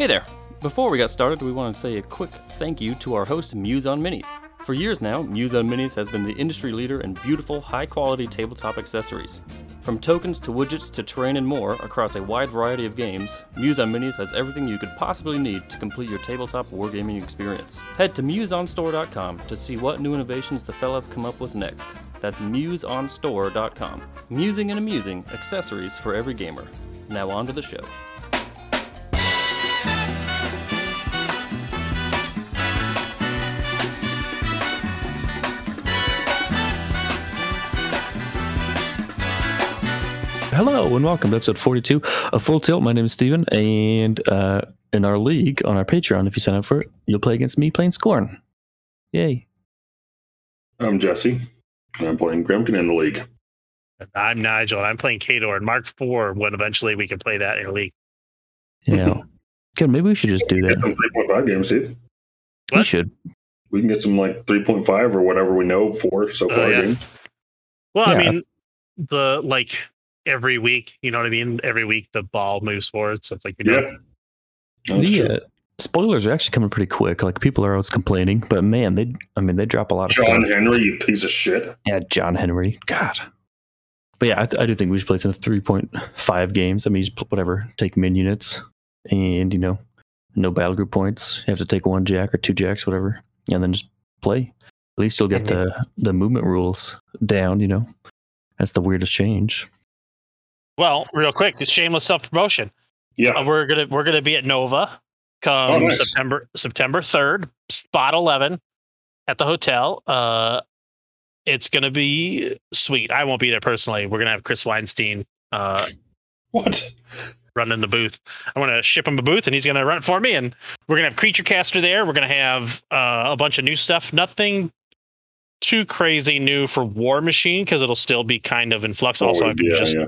Hey there! Before we got started, we want to say a quick thank you to our host, Muse on Minis. For years now, Muse on Minis has been the industry leader in beautiful, high quality tabletop accessories. From tokens to widgets to terrain and more across a wide variety of games, Muse on Minis has everything you could possibly need to complete your tabletop wargaming experience. Head to museonstore.com to see what new innovations the fellas come up with next. That's museonstore.com. Musing and amusing accessories for every gamer. Now on to the show. Hello and welcome to episode 42 of Full Tilt. My name is Steven, and uh, in our league on our Patreon, if you sign up for it, you'll play against me playing Scorn. Yay. I'm Jesse, and I'm playing Grymkin in the league. I'm Nigel, and I'm playing Khador and Mark 4 when eventually we can play that in a league. Yeah. Good. Maybe we should just do that. some 3.5 games, dude. We should. We can get some like 3.5 or whatever we know for so far yeah. games. Well, I mean, the like every week, you know what I mean? Every week the ball moves forward. So it's like, you know, Yeah. That's The uh, spoilers are actually coming pretty quick. Like people are always complaining, but man, they I mean they drop a lot of John stuff. Henry, you piece of shit. Yeah, John Henry. God. But yeah, I, th- I do think we should play some 3.5 games. I mean, just put whatever, take min units, and you know, no battle group points. You have to take one jack or two jacks, whatever, and then just play. At least you'll get the the movement rules down. You know, that's the weirdest change. Well, real quick, the shameless self promotion. Yeah. Uh, we're gonna we're gonna be at Nova come Oh, nice. September September third, spot eleven at the hotel. Uh, it's gonna be sweet. I won't be there personally. We're gonna have Chris Weinstein uh, What? running the booth. I'm gonna ship him a booth, and he's gonna run it for me. And we're gonna have Creature Caster there. We're gonna have uh, a bunch of new stuff. Nothing too crazy new for Warmachine because it'll still be kind of in flux. Also, Oh, I'm yeah, just yeah.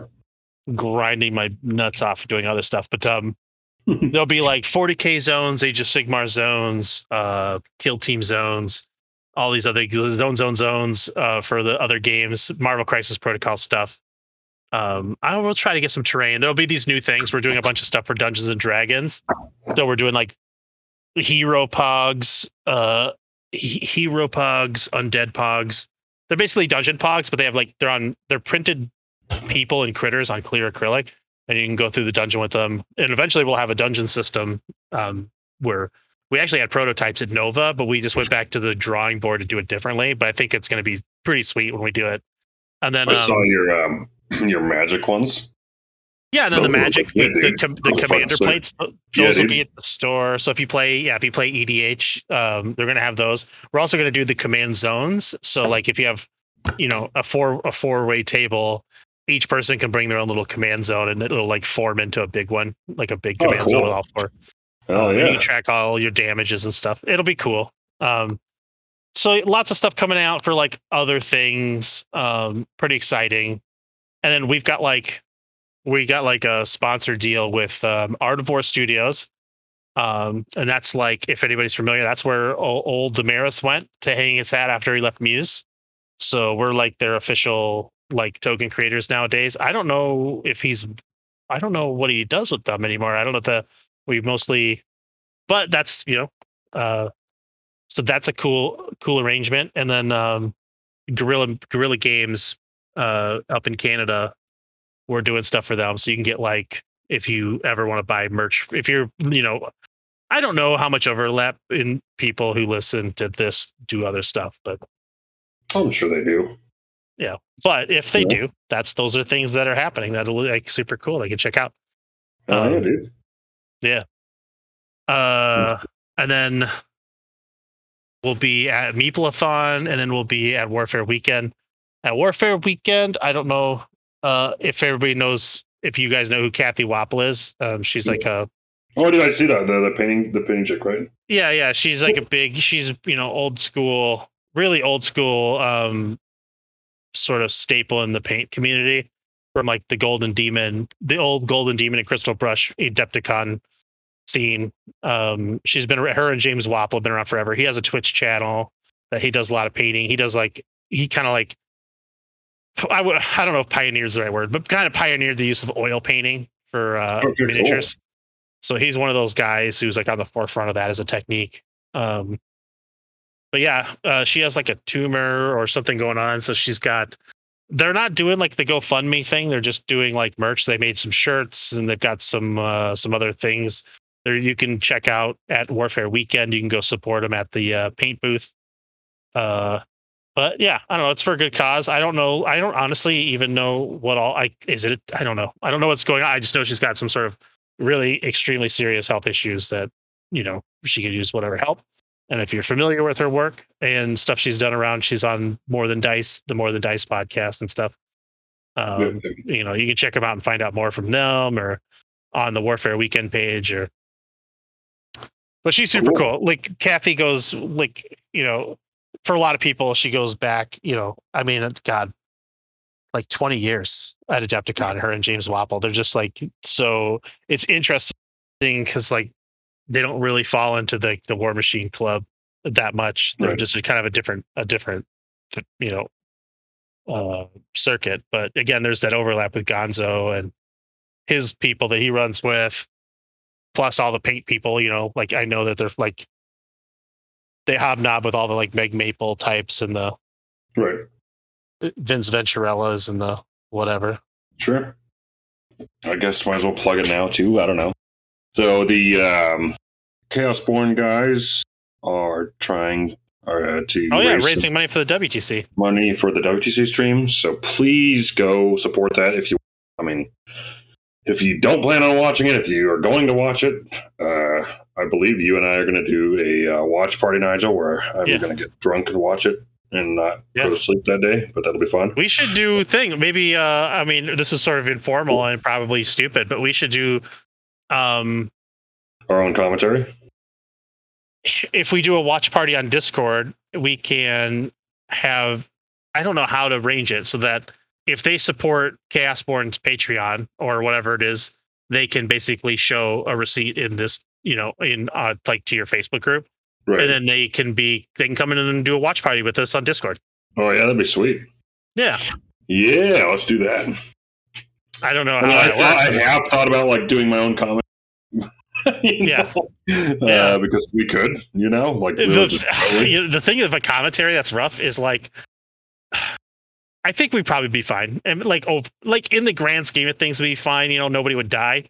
Grinding my nuts off doing other stuff. But um, there'll be like 40k zones, Age of Sigmar zones, uh, Kill Team zones, all these other zone zone zones uh, for the other games, Marvel Crisis Protocol stuff. Um, I will try to get some terrain. There'll be these new things. We're doing a bunch of stuff for Dungeons and Dragons. So we're doing like hero pogs, uh, he- hero pogs, undead pogs. They're basically dungeon pogs, but they have like they're on they're printed people and critters on clear acrylic, and you can go through the dungeon with them. And eventually, we'll have a dungeon system um, where we actually had prototypes at Nova, but we just went back to the drawing board to do it differently. But I think it's going to be pretty sweet when we do it. And then I um, saw your um your magic ones. Yeah, and then the Those look magic, good, the, the, dude. com- the commander plates, th- Yeah, those will dude. be at the store. So if you play, yeah, if you play EDH, um, they're gonna have those. We're also gonna do the command zones. So like if you have, you know, a four a four way table, each person can bring their own little command zone, and it'll like form into a big one, like a big Oh, command zone cool. with all four. Oh Um, and You can track all your damages and stuff. It'll be cool. Um, so lots of stuff coming out for like other things. Um, pretty exciting. And then we've got like we got like a sponsor deal with um, Artivore Studios. Um, and that's like if anybody's familiar, that's where old, old Damaris went to hang his hat after he left Muse. So we're like their official like token creators nowadays. I don't know if he's I don't know what he does with them anymore. I don't know the we mostly but that's you know uh so that's a cool cool arrangement and then um gorilla gorilla games uh up in canada we're doing stuff for them so you can get like if you ever want to buy merch if you're you know i don't know how much overlap in people who listen to this do other stuff but I'm sure they do. Yeah but if they Yeah. do that's those are things that are happening that are like super cool they can check out Oh yeah, Um, dude. Uh, and then we'll be at Meeplathon, and then we'll be at Warfare Weekend. At Warfare Weekend, I don't know uh, if everybody knows if you guys know who Kathy Wappel is. Um, she's like a Oh, did I see that? The, the painting, the painting chick, right? yeah, yeah. She's like a big. She's you know old school, really old school, um, sort of staple in the paint community from like the Golden Demon, the old Golden Demon and Crystal Brush Adepticon scene. Um, she's been her and James Wappel have been around forever. He has a Twitch channel that he does a lot of painting. He does like he kind of like I would I don't know if pioneer is the right word, but kind of pioneered the use of oil painting for uh, cool. miniatures. So he's one of those guys who's like on the forefront of that as a technique. Um, but yeah, uh, she has like a tumor or something going on. So she's got. They're not doing like the GoFundMe thing. They're just doing like merch. They made some shirts and they've got some uh, some other things there you can check out at Warfare Weekend. You can go support them at the uh, paint booth. Uh, but yeah, I don't know. It's for a good cause. I don't know. I don't honestly even know what all I is it. I don't know. I don't know what's going on. I just know she's got some sort of really extremely serious health issues that you know she could use whatever help. And if you're familiar with her work and stuff she's done around, she's on More Than Dice, the More Than Dice podcast and stuff. Um, you know, you can check them out and find out more from them or on the Warfare Weekend page or but she's super cool. cool. Like Kathy goes like, you know, for a lot of people, she goes back, you know, I mean, God, like 20 years at Adepticon, her and James Wappel. They're just like so it's interesting because like they don't really fall into the the Warmachine Club that much. They're right. just a kind of a different a different you know uh circuit. But again, there's that overlap with Gonzo and his people that he runs with plus all the paint people, you know, like I know that they're like they hobnob with all the like Meg Maple types and the right Vince Venturellas and the whatever. Sure. I guess might as well plug it now too. I don't know. So the um, Chaosborn guys are trying uh, to oh yeah raising money for the WTC money for the WTC stream. So please go support that if you. I mean, if you don't plan on watching it, if you are going to watch it, uh, I believe you and I are going to do a uh, watch party, Nigel, where I'm yeah. going to get drunk and watch it and not yeah. go to sleep that day. But that'll be fun. We should do thing. Maybe. Uh, I mean, this is sort of informal and probably stupid, but we should do um, our own commentary. If we do a watch party on Discord, we can have. I don't know how to arrange it so that if they support Chaosborn's Patreon or whatever it is, they can basically show a receipt in this, you know, in uh, like to your Facebook group, right. and then they can be they can come in and do a watch party with us on Discord. Oh yeah, that'd be sweet. Yeah. Yeah, let's do that. I don't know. Mean, I, thought, I have thought about like doing my own comment. yeah. Uh, yeah. because we could, you know, like the, the, the thing of a commentary that's rough is like I think we'd probably be fine. And like oh like in the grand scheme of things we'd be fine, you know, nobody would die.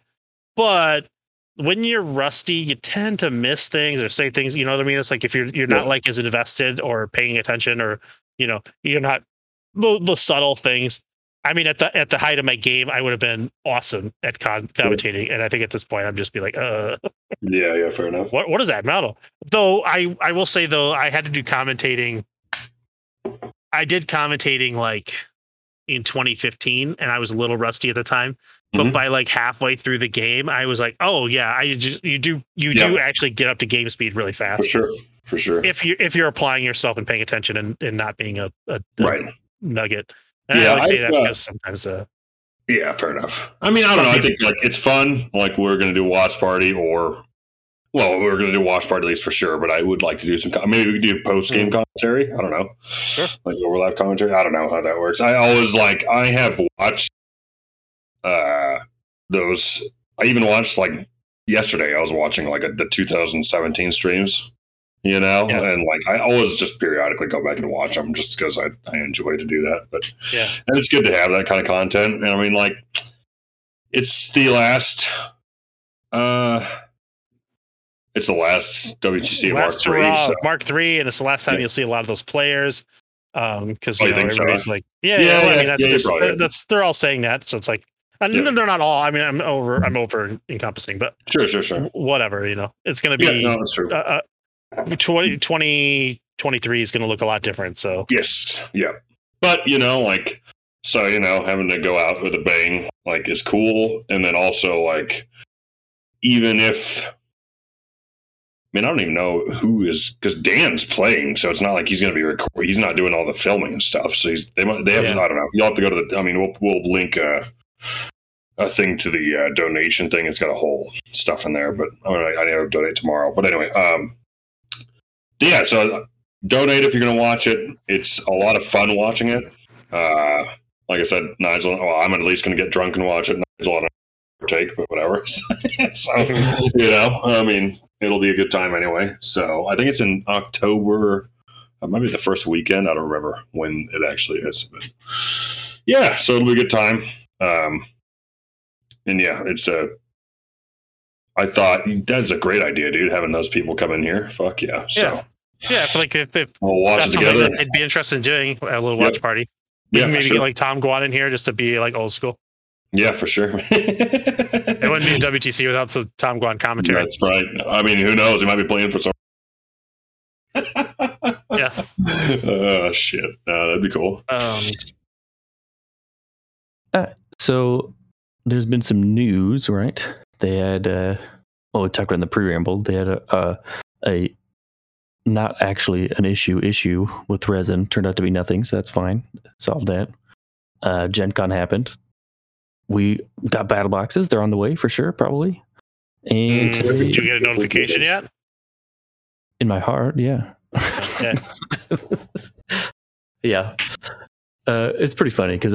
But when you're rusty, you tend to miss things or say things, you know what I mean? It's like if you're you're not like as invested or paying attention or you know, you're not the, the subtle things. I mean, at the at the height of my game, I would have been awesome at con- commentating, and I think at this point, I'm just be like, uh. Yeah, yeah, fair enough. What what is that model? Though I I will say though, I had to do commentating I did commentating like in 2015, and I was a little rusty at the time. But mm-hmm. by like halfway through the game, I was like, "Oh yeah, I just, you do you yeah. do actually get up to game speed really fast for sure, for sure. If you if you're applying yourself and paying attention and, and not being a, a, a right nugget. And yeah, I only say that uh, because sometimes uh, yeah, fair enough. I mean, I don't know. I think like it's fun. Like we're gonna do watch party or well, we are going to do watch party at least for sure, but I would like to do some. Maybe we could do post game mm. commentary. I don't know, sure. like overlap commentary. I don't know how that works. I always like. I have watched uh those. I even watched like yesterday. I was watching like a, the 2017 streams. You know, yeah. and like I always just periodically go back and watch them just because I, I enjoy to do that. But yeah, and it's good to have that kind of content. And I mean, like, it's the last. uh it's the last WTC last Mark III. So. Mark three and it's the last time yeah. you'll see a lot of those players. Um, because oh, you know, everybody's so? like, yeah, yeah, yeah, well, I mean, that's, yeah just, they're, that's they're all saying that, so it's like, and yeah. they're not all. I mean, I'm over, I'm over encompassing, but sure, sure, sure. Whatever, you know, it's going to be. Yeah, no, that's true. Uh, 20, 2023 is going to look a lot different. So yes, yeah, but you know, like, so you know, having to go out with a bang like is cool, and then also like, even if I mean, I don't even know who is because Dan's playing, so it's not like he's going to be recording. He's not doing all the filming and stuff. So he's they might they have yeah. I don't know. You'll have to go to the. I mean, we'll we'll link a, a thing to the uh, donation thing. It's got a whole stuff in there, but I, mean, I, I need to donate tomorrow. But anyway, um, yeah. So donate if you're going to watch it. It's a lot of fun watching it. Uh, like I said, Nigel. Well, I'm at least going to get drunk and watch it. Nigel take, but whatever. so you know, I mean, it'll be a good time anyway. So I think it's in October. It might be the first weekend. I don't remember when it actually is, but yeah, so it'll be a good time. Um, and yeah, it's a. I thought that's a great idea, dude. Having those people come in here, fuck yeah. So Yeah. Yeah, I feel like if, if we'll watch that's something together. that they'd be interested in doing, a little Yep. watch party. We Yeah, maybe sure. get like Tom Guan in here just to be like old school. yeah, for sure. It wouldn't be WTC without the Tom Guan commentary. That's right. I mean, who knows? He might be playing for some. Yeah. Oh shit! No, that'd be cool. Um, So there's been some news, right? They had, uh, well, we talked about in the pre-ramble. They had a, a, a not actually an issue issue with resin. Turned out to be nothing, so that's fine. Solved that. Uh, Gen Con happened. We got battle boxes. They're on the way for sure, probably. And mm, did you get a notification yet? in my heart, yeah. Yeah. yeah. Uh, it's pretty funny because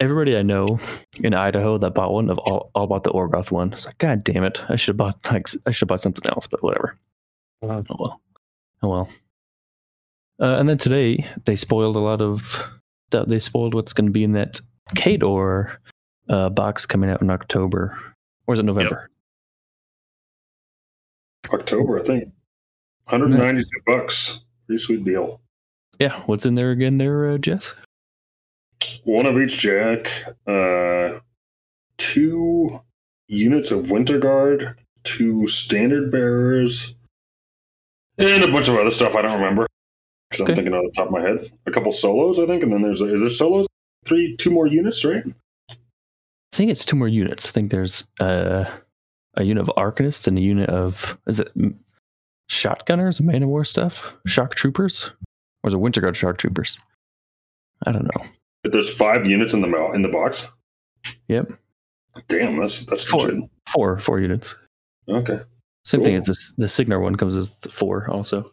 everybody I know in Idaho that bought one of all, all bought the Orgoth one. It's like, God damn it! I should have bought like I should have bought something else, but whatever. Uh, Oh well. Oh well. Uh, and then today they spoiled a lot of. that- They spoiled what's going to be in that Khador uh, box coming out in October, or is it November? October, I think. 192 bucks. Pretty sweet deal. Yeah. What's in there again? There, uh, Jess. One of each jack. Uh, two units of Winter Guard. Two standard bearers. And a bunch of other stuff I don't remember. Because I'm thinking on the top of my head. A couple solos, I think. And then there's, is there solos? Three, two more units, right? I think it's two more units. I think there's uh, a unit of arcanists and a unit of is it shotgunners, man of war stuff, shock troopers, or is it winter guard shock troopers? I don't know. There's five units in the in the box. Yep, Damn, that's that's Four. legit. four four units. Okay. Same thing as the the Cygnar one comes with four also.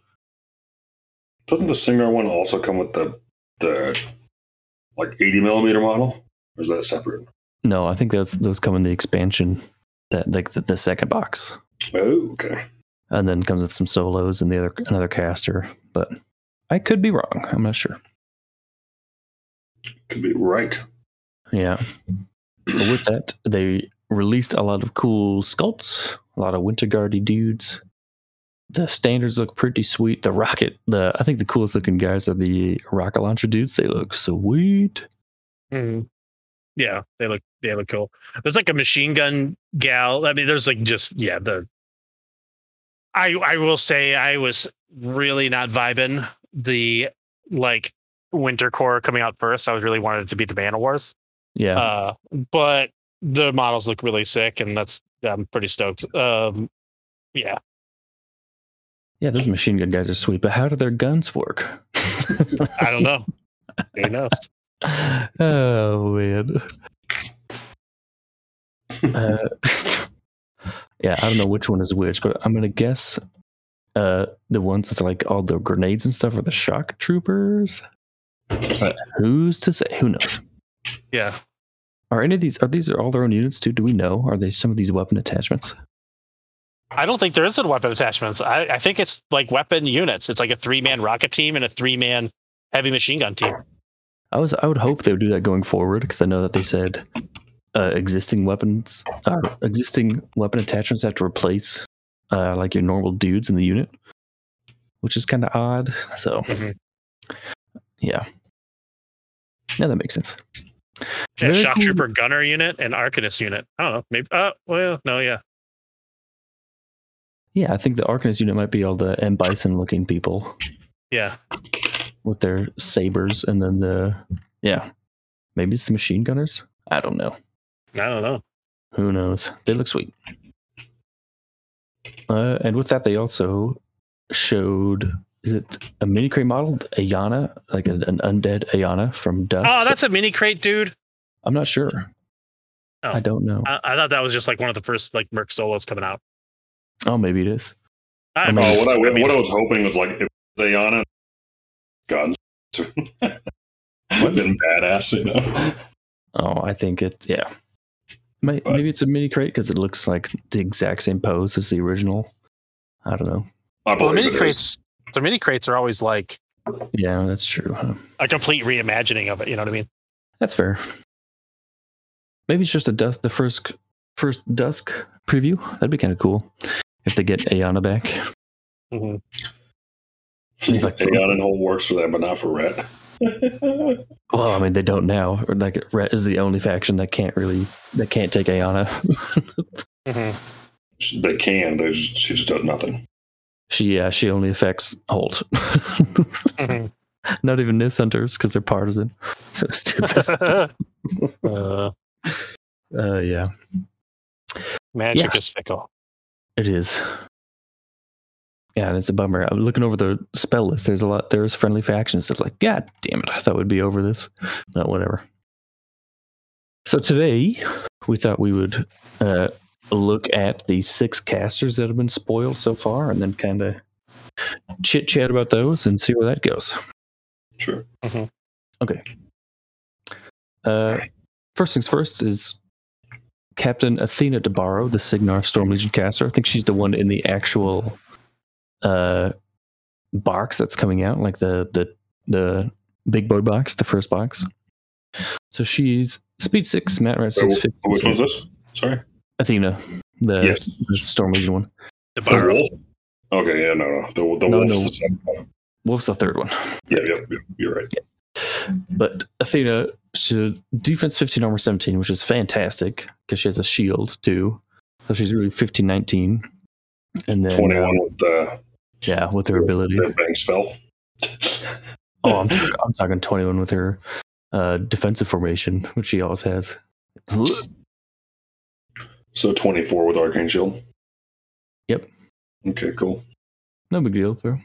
Doesn't the Cygnar one also come with the the like 80 millimeter model? Or is that separate? No, I think those those come in the expansion that like the, the second box, Oh, okay. and then comes with some solos and the other another caster. But I could be wrong. I'm not sure. Could be right. Yeah. But with that, they released a lot of cool sculpts, a lot of winter guardy dudes. The standards look pretty sweet. The rocket, the I think the coolest looking guys are the rocket launcher dudes. They look sweet. mhm. Yeah, they look they look cool. There's like a machine gun gal. I mean, there's like just yeah the. I I will say I was really not vibing the like Winter Korps coming out first. I was really wanted it to be the Man of Wars. Yeah. Uh, but the models look really sick, and that's I'm pretty stoked. Um, yeah, yeah, those machine gun guys are sweet, but how do their guns work? I don't know. Who knows? oh man. Uh, yeah, I don't know which one is which, but I'm gonna guess uh, the ones with like all the grenades and stuff are the shock troopers. But who's to say? Who knows? Yeah, Are any of these? Are these are all their own units too? Do we know? Are they some of these weapon attachments? I don't think there is a weapon attachments. I, I think it's like weapon units. It's like a three man rocket team and a three man heavy machine gun team. I was. I would hope they would do that going forward because I know that they said uh, existing weapons, uh, existing weapon attachments have to replace uh, like your normal dudes in the unit, which is kind of odd. So Mhm. yeah, yeah, that makes sense. Yeah, Very shock cool. trooper gunner unit and arcanist unit. I don't know. Maybe. Uh, well, no, yeah. Yeah, I think the Arcanist unit might be all the M Bison looking people Yeah. with their sabers, and then the yeah, maybe it's the machine gunners. I don't know. I don't know. Who knows? They look sweet. Uh, and with that, they also showed is it a mini crate model, Ayana, like an, an undead Ayana from Dusk. Oh, that's a mini crate, dude. I'm not sure. Oh. I don't know. I, I thought that was just like one of the first like Merc solos coming out. oh, maybe it is. I, I mean, Oh, what I, I mean, what I was hoping was like if they on it, guns. Would have been badass, you know. Oh, I think it. Yeah, May- But- Maybe it's a mini crate because it looks like the exact same pose as the original. I don't know. I Well, mini it is. crates, the mini crates are always like Yeah, that's true. huh? a complete reimagining of it. You know what I mean? That's fair. Maybe it's just a dusk. The first first dusk preview. That'd be kind of cool if they get Ayana back. hmm He's like- Ayana and Holt works for them, but not for Ret. Well, I mean, they don't now. Like Ret is the only faction that can't really that can't take Ayana. hmm they can. They just, she just does nothing. She yeah, she only affects Holt. hmm Not even Nyss hunters because they're partisan. So stupid. uh, uh, yeah, magic Yeah. is fickle. it is. Yeah, and it's a bummer. I'm looking over the spell list. There's a lot. There's friendly factions. It's like, God damn it! I thought we'd be over this. No, whatever. So today, we thought we would uh, look at the six casters that have been spoiled so far, and then kind of chit chat about those and see where that goes. Sure. Okay. Uh, first things first is Captain Athena DeBarro, the Cygnar Storm Legion caster. I think she's the one in the actual uh, box that's coming out, like the the the big boy box, the first box. So she's speed six, Matt Rat So, six fifty. which one's this? Sorry. Athena, the, Yes. the Storm Legion one. The The bar. wolf. Okay. Yeah. No. No. The the No, wolf's no. the second one. Wolf's the third one. Yeah. Yeah. yeah, You're right. But Athena, she defense 15, armor 17, which is fantastic because she has a shield too. So she's really 15, 19. And then, Twenty uh, with the yeah, with her ability. the bang spell. Oh, I'm, I'm talking 21 with her uh, defensive formation, which she always has. so twenty four with arcane shield. Yep. Okay. Cool. No big deal, though.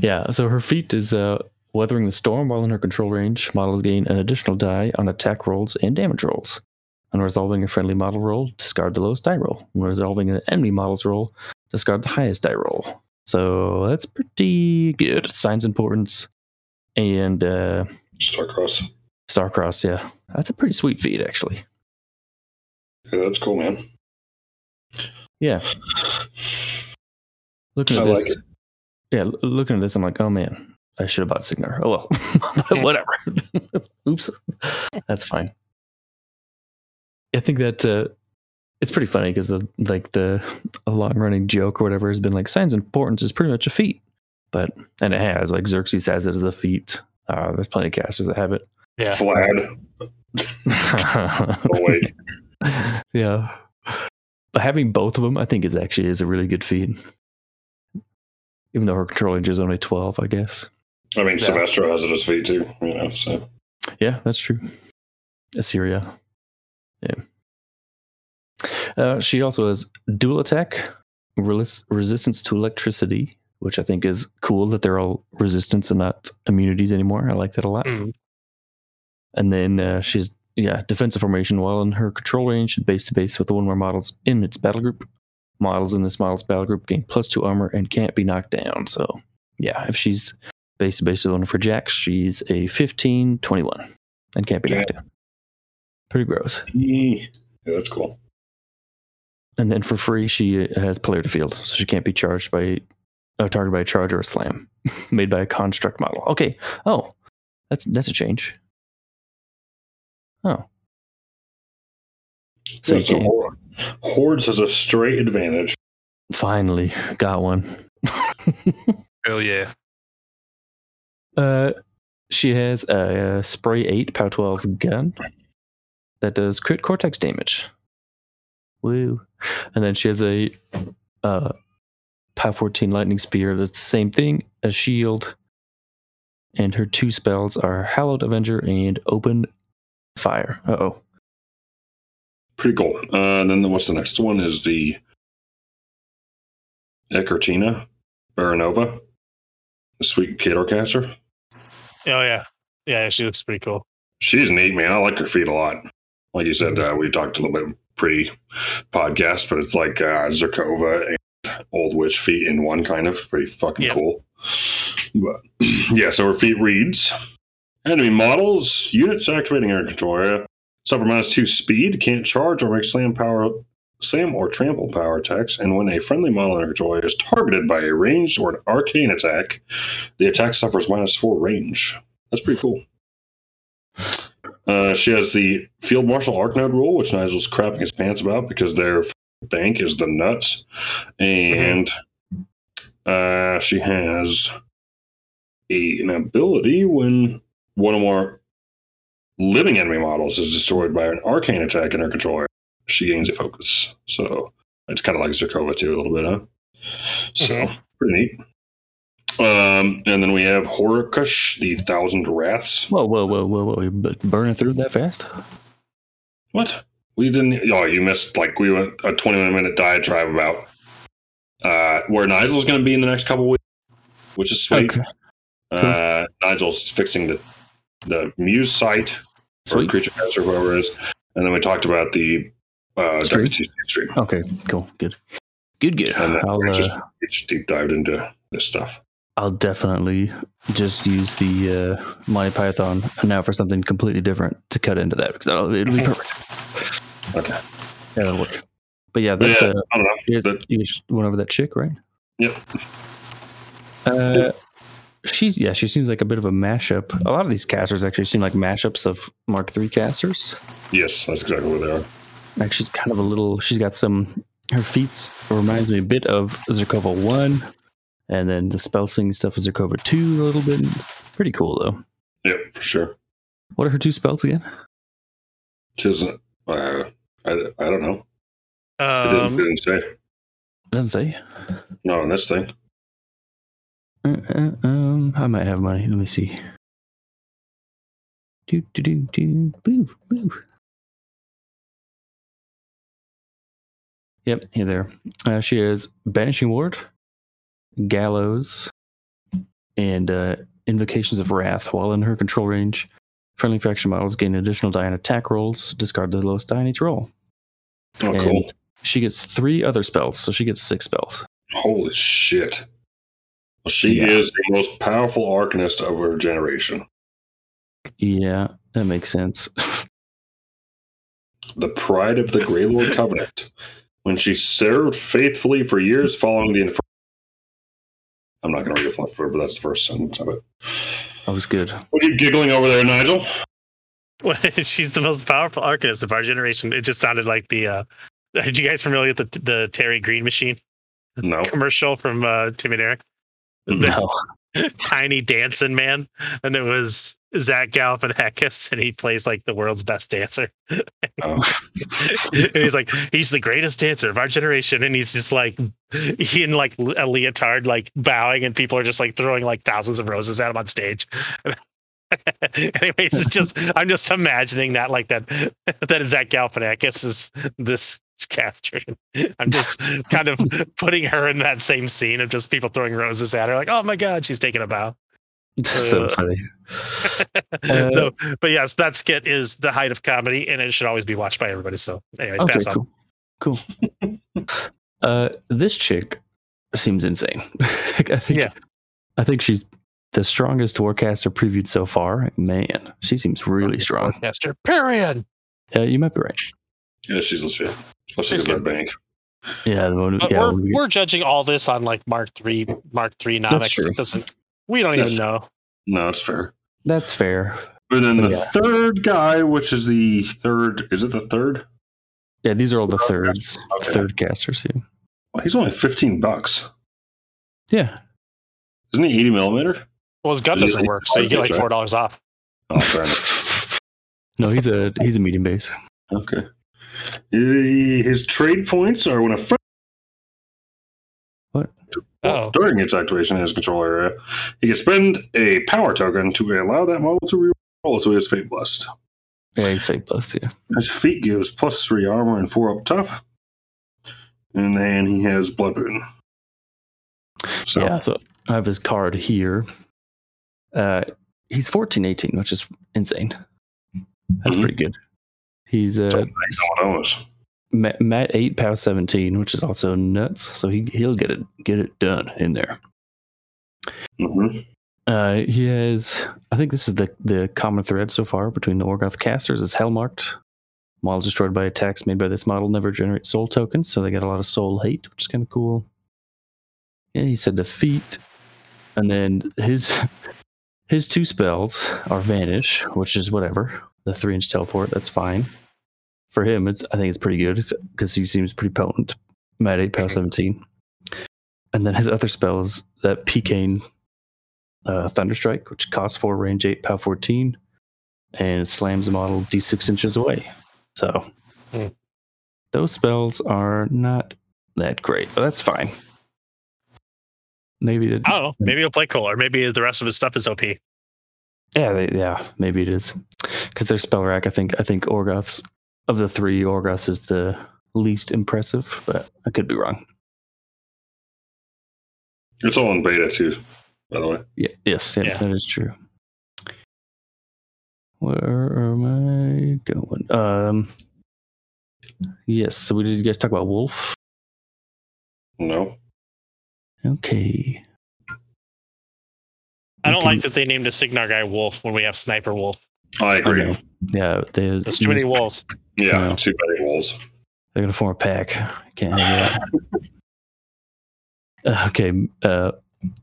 Yeah, so her feat is uh, Weathering the Storm while in her control range. Models gain an additional die on attack rolls and damage rolls. When resolving a friendly model roll, discard the lowest die roll. When resolving an enemy model's roll, discard the highest die roll. So that's pretty good. Signs and Portents and uh, Starcross. Starcross. Yeah, that's a pretty sweet feat, actually. Yeah, that's cool, man. Yeah, looking I at like this, it. yeah, looking at this, I'm like, oh man, I should have bought Cygnar. Oh well, whatever. Oops, that's fine. I think that uh, it's pretty funny because the like the a long running joke or whatever has been like Signs and Portents is pretty much a feat, but and it has like Xerxes has it as a feat. Uh, there's plenty of casters that have it. Yeah. Vlad. Oh wait. yeah, but having both of them, I think is actually is a really good feat. Even though her control range is only twelve, I guess. I mean, Yeah. Silvestro has it as feet too. You know. So Yeah, that's true. Assyria. Yeah. Uh, she also has dual attack, relis- resistance to electricity, which I think is cool that they're all resistance and not immunities anymore. I like that a lot. Mm. And then uh, she's yeah defensive formation while in her control range and base to base with the one more models in its battle group. Models in this model's battle group gain plus two armor and can't be knocked down. So yeah, if she's base to base with one for Jax, she's a 15, 21 and can't be knocked down. Pretty gross. yeah, that's cool. And then for free, she has polarity field, so she can't be charged by uh, a target by a charge or a slam made by a construct model. Okay. Oh, that's that's a change. Oh. So So, you so can't- Hordes has a straight advantage. finally got one. Oh yeah. uh, she has a, spray eight power twelve gun that does crit cortex damage. Woo! And then she has a uh, power fourteen lightning spear that's the same thing a shield. And her two spells are Hallowed Avenger and Open Fire. Uh oh. Pretty cool. Uh, and then what's the next one? Is the Ekaterina Baranova, the sweet Kato caster. Oh yeah. Yeah, she looks pretty cool. She's neat, man. I like her feet a lot. Like you said, uh, we talked a little bit pre podcast, but it's like uh, Zerkova and Old Witch feet in one kind of pretty fucking Yeah. cool. But yeah, so her feet reads enemy models, units activating air control area, Suffer minus two speed, can't charge or make slam power slam or trample power attacks, and when a friendly model under control is targeted by a ranged or an arcane attack, the attack suffers minus four range. That's pretty cool. Uh, she has the Field Marshal Arc Node rule, which Nigel's crapping his pants about because their bank is the nuts. And uh, she has a, an ability when one or more living enemy models is destroyed by an arcane attack in her control area, she gains a focus. So it's kind of like Zerkova too, a little bit, huh? So Mhm. pretty neat. Um, and then we have Horakush, the Thousand Wraths. Whoa, whoa, whoa, whoa, whoa! You burning through that fast? What? We didn't. Oh, you missed. Like we went a twenty-one minute diatribe about uh, where Nigel's going to be in the next couple weeks, which is sweet. Okay, Uh, Nigel's fixing the the Muse site or sweet. Creature Cast or whoever it is, and then we talked about the uh, Stream? Stream. Okay, cool, good, good, good. And then I'll just, uh, just deep dived into this stuff. I'll definitely just use the uh, Monty Python now for something completely different to cut into that because that'll, it'll be perfect. Okay. Yeah, that'll work. But yeah, that's yeah, uh, I don't know. you, That- you just went over that chick, right? Yep. Uh, she's yeah, she seems like a bit of a mashup. A lot of these casters actually seem like mashups of Mark III casters. Yes, that's exactly what they are. Like she's kind of a little. She's got some. Her feats reminds me a bit of Zerkova one, and then the spell sling stuff is Zerkova two a little bit. Pretty cool though. Yep, for sure. What are her two spells again? Which isn't. Uh, I, I don't know. It didn't, Um, it didn't say. It doesn't say. No, on this thing. Uh, uh, um, I might have money. Let me see. Do do do do boo boo. Yep, hey there. Uh, she has banishing ward, gallows, and uh, invocations of wrath. While in her control range, friendly faction models gain additional die on attack rolls. Discard the lowest die in each roll. Oh, And cool. She gets three other spells, so she gets six spells. Holy shit. Well, she Yeah. is the most powerful arcanist of her generation. Yeah, that makes sense. The pride of the Grey Lord Covenant. When she served faithfully for years following the Infer- I'm not going to read the fluff for it, but that's the first sentence of it. that was good. What are you giggling over there, Nigel? Well, she's the most powerful arcanist of our generation. It just sounded like the. uh Are you guys familiar with the the Terry Green machine No. commercial from uh, Tim and Eric? No. Tiny dancing man, and it was Zach Galifianakis, and he plays like the world's best dancer. Oh. and he's like, he's the greatest dancer of our generation, and he's just like, he in like a leotard, like bowing, and people are just like throwing like thousands of roses at him on stage. Anyways, it's just I'm just imagining that like that that Zach Galifianakis is this caster. I'm just kind of putting her in that same scene of just people throwing roses at her, like, oh my god, she's taking a bow. so Uh, funny. no, but yes, that skit is the height of comedy, and it should always be watched by everybody. So, anyways, Okay, pass on. cool. Cool. uh, this chick seems insane. I think. Yeah. I think she's the strongest warcaster previewed so far. Man, she seems really strong. Caster, period. Yeah, you might be right. Yeah, she's legit. Especially She's because that bank. Yeah, the one, yeah, we're we- we're judging all this on like Mark three, Mark three nomics. true. It doesn't. We don't That's even know. No, it's fair. that's fair. And then the Yeah. third guy, which is the third, is it the third? Yeah, these are all the thirds, Okay. third casters here. Well, he's only 15 bucks. Yeah, Isn't he 80 millimeter? Well, his gun Yeah, doesn't work, so you get like four dollars off. Oh, fair enough. no, he's a he's a medium base. Okay. He- His trade points are when a friend What? Oh, during its activation in his control area, he can spend a power token to allow that model to reroll to his fate blessed. Yeah, he's fake plus. Yeah, His feat gives plus three armor and four up tough. And then he has blood boon. So yeah. So I have his card here. Uh, he's fourteen eighteen, which is insane. That's Mhm. pretty good. He's uh. Matt, eight, POW seventeen, which is also nuts. So he he'll get it get it done in there. hmm Uh, he has. I think this is the the common thread so far between the Orgoth casters is Hellmarked Models destroyed by attacks made by this model never generate soul tokens, so they get a lot of soul hate, which is kind of cool. Yeah, he said defeat, and then his his two spells are vanish, which is whatever. The three inch teleport, that's fine. For him, it's I think it's pretty good because he seems pretty potent. Mat eight, power seventeen, and then his other spells is that Picane uh, Thunderstrike, which costs four, range eight, power fourteen, and slams the model d six inches away. So Hmm. those spells are not that great, but that's fine. Maybe the, I don't know. Maybe he'll play cool, or maybe the rest of his stuff is OP. yeah, they, yeah, maybe it is because their spell rack. I think I think Orgoth's of the three, Orgoth is the least impressive, but I could be wrong. It's all in beta too, by the way. Yeah, yes, yeah, Yeah. that is true. Where am I going? Um, yes. So we did you guys talk about Wolf? No. Okay. I don't You like that they named a Cygnar guy Wolf when we have Sniper Wolf. I agree. know. Yeah, they, There's too many wolves. Yeah, No. too many wolves. They're gonna form a pack. Can't have that. Uh, okay, uh,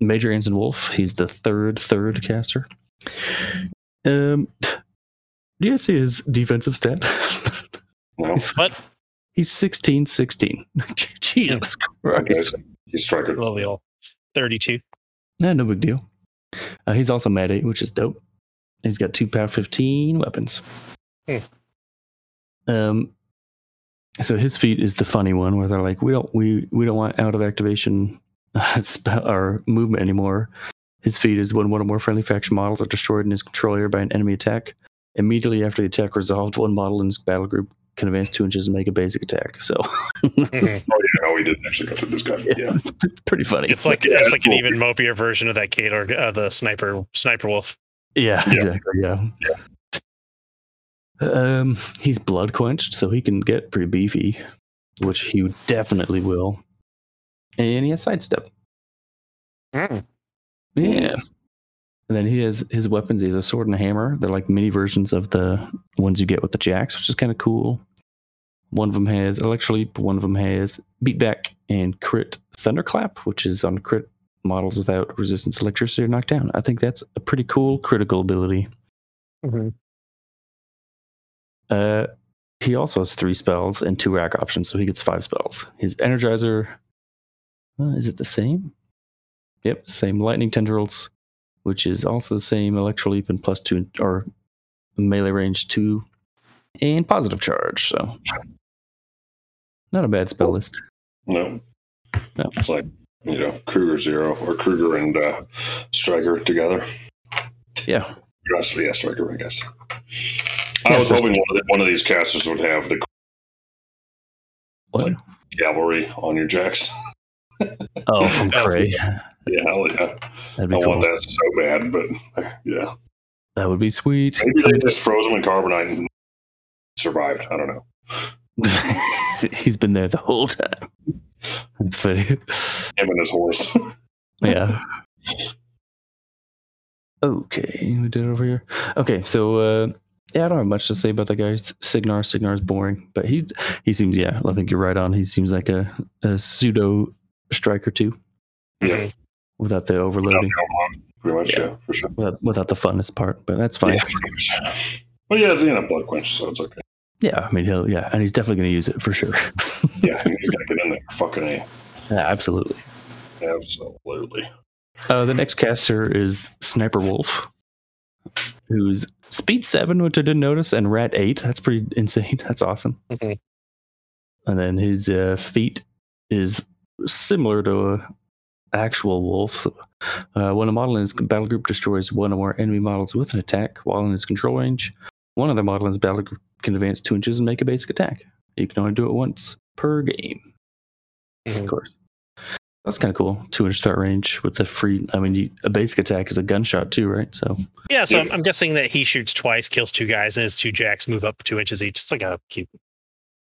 Major Anson Wolf. He's the third third caster. Um, do you guys see his defensive stat? No. But He's 16 16. Jesus Christ. Okay. He's striker. lovely old 32. Yeah, no big deal. Uh, he's also Mad 8, which is dope. He's got two power 15 weapons. Hmm. Um, so his feat is the funny one where they're like, we don't we we don't want out of activation uh, spell or movement anymore. His feat is when one or more friendly faction models are destroyed in his control area by an enemy attack. Immediately after the attack resolved, one model in his battle group can advance two inches and make a basic attack. So Mhm. Oh yeah, no, we didn't actually go through this guy. Yeah. it's, it's pretty funny. It's like Yeah, it's like an even mopier version of that Gator, uh, the Sniper Sniper Wolf. Yeah, Yeah. exactly. Yeah. Um, he's blood quenched, so he can get pretty beefy, which he definitely will. And he has sidestep. Mm. Yeah. And then he has his weapons. He has a sword and a hammer. They're like mini versions of the ones you get with the jacks, which is kind of cool. One of them has Electroleap. One of them has Beatback and Crit Thunderclap, which is on crit models without resistance to electricity or knockdown. I think that's a pretty cool critical ability. Mhm. Uh, he also has three spells and two rack options, so he gets five spells. His Energizer, uh, is it the same? Yep, same Lightning Tendrils, which is also the same Electroleap and plus two, or melee range two, and Positive Charge. So, not a bad spell list. No. No. It's like, you know, Krueger Zero or Krueger and uh, Stryker together. Yeah, Yes, yeah, Stryker, I guess. Yeah, I was hoping one of, the, one of these casters would have the what? Like- cavalry on your jacks. Oh, from. Kraye. Yeah, hell yeah. I cool. want that so bad, but yeah. That would be sweet. Maybe they just froze him in carbonite and survived. I don't know. He's been there the whole time. That's funny. Him and his horse. yeah. Okay, we did it over here. Okay, so uh, yeah, I don't have much to say about that guy. Cygnar, Cygnar's boring, but he he seems yeah. I think you're right on. He seems like a, a pseudo Stryker too, yeah. Without the overloading, Pretty much, Yeah. yeah, for sure. without, without the funnest part. But that's fine. Yeah. But yeah, it's in a blood quench, so it's okay. Yeah, I mean he'll yeah, and he's definitely going to use it for sure. Yeah, he's gonna get in there. Fucking a. yeah, absolutely. Absolutely. Uh, the next caster is Sniper Wolf, who's speed seven, which I didn't notice, and rat eight. That's pretty insane. That's awesome. Mhm. And then his uh, feat is similar to a actual wolf. Uh, when a model in his battle group destroys one or more enemy models with an attack while in his control range, one other model in his battle group can advance two inches and make a basic attack. You can only do it once per game, of Mhm. course. That's kind of cool. Two inch threat range with a free. I mean, you, a basic attack is a gunshot too, right? So Yeah, so I'm, I'm guessing that he shoots twice, kills two guys, and his two jacks move up two inches each. It's like a cute.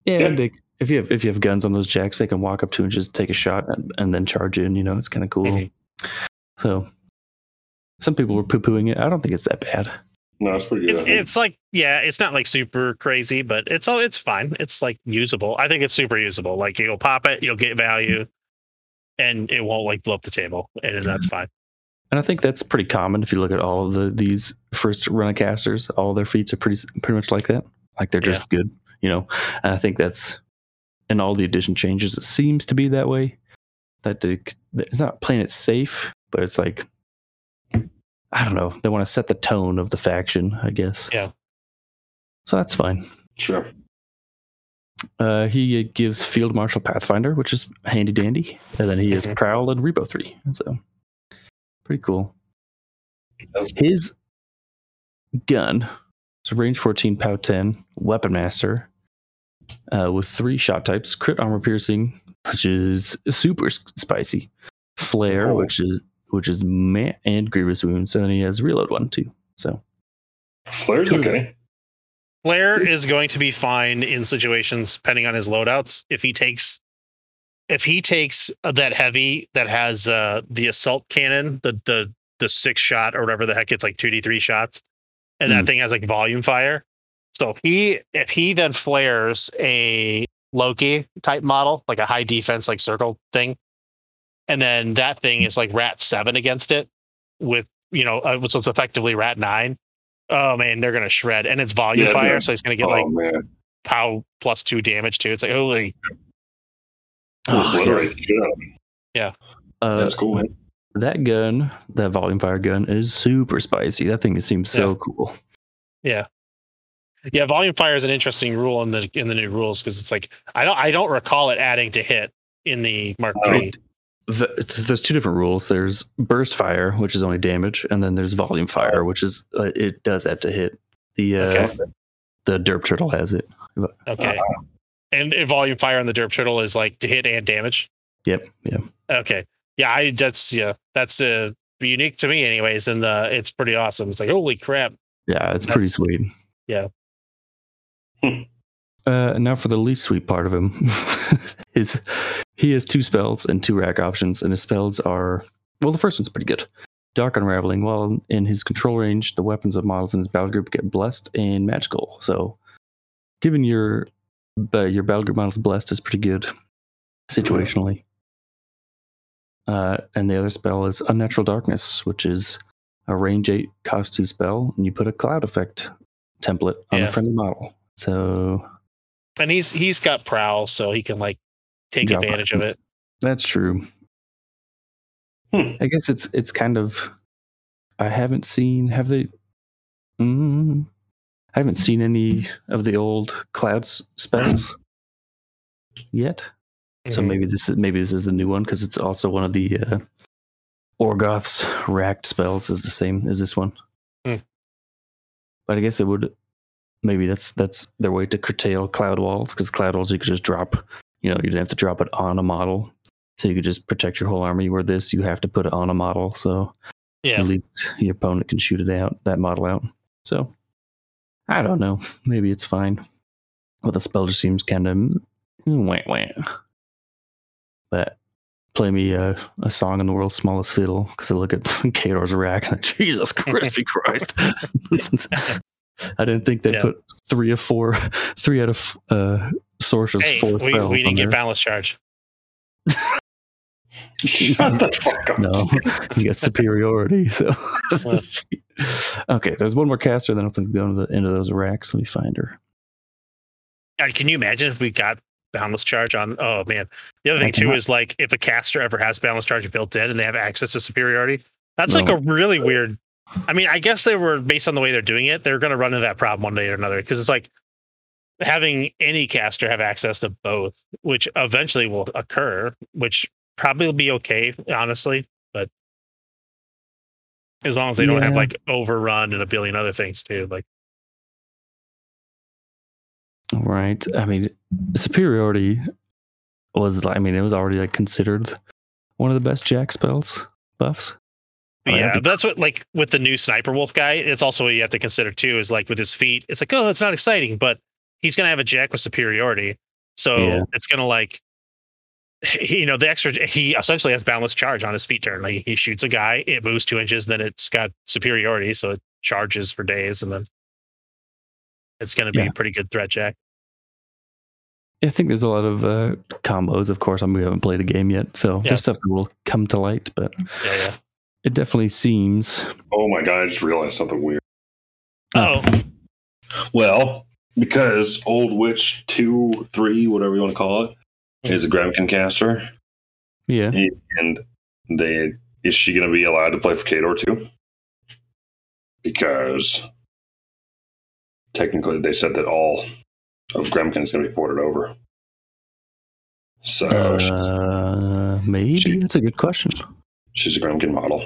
yeah, Yeah. They, if you have if you have guns on those jacks, they can walk up to and just take a shot, and, and then charge in. You know, it's kind of cool. So some people were poo pooing it. I don't think it's that bad. No, it's pretty good. I It's, like yeah, it's not like super crazy, but it's all it's fine. It's like usable. I think it's super usable. Like you'll pop it, you'll get value, and it won't like blow up the table, and that's fine. And I think that's pretty common if you look at all of the these first run of casters. All their feats are pretty pretty much like that. Like they're just good, you know. And I think that's in all the addition changes. It seems to be that way. That the, it's not playing it safe, but it's like I don't know. They want to set the tone of the faction, I guess. Yeah. So that's fine. Sure. Uh, he gives Field Marshal Pathfinder, which is handy dandy, and then he has Mhm. Prowl and Rebo three. So pretty cool. His gun is a range 14, POW 10, Weapon Master, uh, with three shot types: crit armor piercing, which is super spicy, flare, Oh. which is which is meh, and grievous wounds, and then he has reload one too. So Flare's Cool. okay. Flare is going to be fine in situations depending on his loadouts. If he takes if he takes that heavy that has uh the assault cannon, the the the six shot or whatever the heck it's like two D three shots, and that Mm. thing has like volume fire. So if he if he then flares a Loki type model, like a high defense like circle thing, and then that thing is like rat seven against it with you know uh, so it's effectively rat nine. Oh man, they're gonna shred, and it's volume Yeah, fire, gonna- so he's gonna get oh like man, pow plus two damage too. It's like holy, It'll Oh, obliterate the shit out of him. uh, That's cool, man. that gun, that volume fire gun, is super spicy. That thing seems so Yeah. cool. yeah, yeah. Volume fire is an interesting rule in the in the new rules because it's like I don't I don't recall it adding to hit in the Mark Oh. III. The, it's, there's two different rules. There's burst fire, which is only damage, and then there's volume fire, which is uh, it does add to hit. The uh, Okay. the derp turtle has it. Okay, and, and volume fire on the derp turtle is like to hit and damage. Yep. Yeah. Okay, yeah, I that's yeah that's uh unique to me anyways, and uh, it's pretty awesome. It's like holy crap. Yeah. It's pretty sweet. yeah. Uh, now for the least sweet part of him, is he has two spells and two rack options, and his spells are well. The first one's pretty good. Dark Unraveling. While in his control range, the weapons of models in his battle group get blessed and magical. So, given your uh, your battle group models blessed is pretty good situationally. Uh, and the other spell is Unnatural Darkness, which is a range eight cost two spell, and you put a cloud effect template on Yeah. a friendly model. So And he's he's got prowl, so he can like take Drop advantage it. of it. that's true. Hmm. I guess it's it's kind of. I haven't seen. Have they? Mm, I haven't seen any of the old clouds spells yet. So Mhm. maybe this is maybe this is the new one because it's also one of the uh, Orgoth's racked spells is the same as this one. Hmm. But I guess it would maybe that's that's their way to curtail cloud walls because cloud walls you could just drop. You know, you didn't have to drop it on a model, so you could just protect your whole army. Where this, you have to put it on a model, so yeah. at least your opponent can shoot it out that model out. So I don't know. Maybe it's fine. But the spell just seems kind of wah wah. But play me a, a song in the world's smallest fiddle because I look at Khador's rack and Jesus crispy Christ. I didn't think they'd Yeah. put three of four, three out of uh, Sorscha's Hey, four we, we didn't get there. boundless charge. Shut the fuck up. No, you got superiority. So, okay, there's one more caster. Then I'll think go to the end of those racks. Let me find her. Uh, Can you imagine if we got boundless charge on? Oh man, the other thing too is like if a caster ever has boundless charge built in and they have access to superiority, that's like a really weird. I mean, I guess they were based on the way they're doing it. They're going to run into that problem one day or another because it's like having any caster have access to both, which eventually will occur, which probably will be okay, honestly. But as long as they don't have like overrun and a billion other things too, like Right. I mean, superiority was. I mean, it was already like considered one of the best Jack spells buffs. But yeah, that's what like with the new sniper wolf guy. It's also what you have to consider too. Is like with his feet, it's like oh, it's not exciting, but he's gonna have a jack with superiority, so Yeah. it's gonna like, you know, the extra. He essentially has boundless charge on his feet turn. Like he shoots a guy, it moves two inches, then it's got superiority, so it charges for days, and then it's going to be Yeah. a pretty good threat jack. I think there's a lot of uh, combos. Of course, I mean, we haven't played a game yet, so Yeah. there's stuff that will come to light. But Yeah, yeah. It definitely seems. Oh my god! I just realized something weird. Oh, Well, because Old Witch two, three, whatever you want to call it, is a Grymkin caster, Yeah, and they is she going to be allowed to play for Khador too? Because technically, they said that all of Grymkin is going to be ported over. So uh, maybe she- that's a good question. She's a Grymkin model,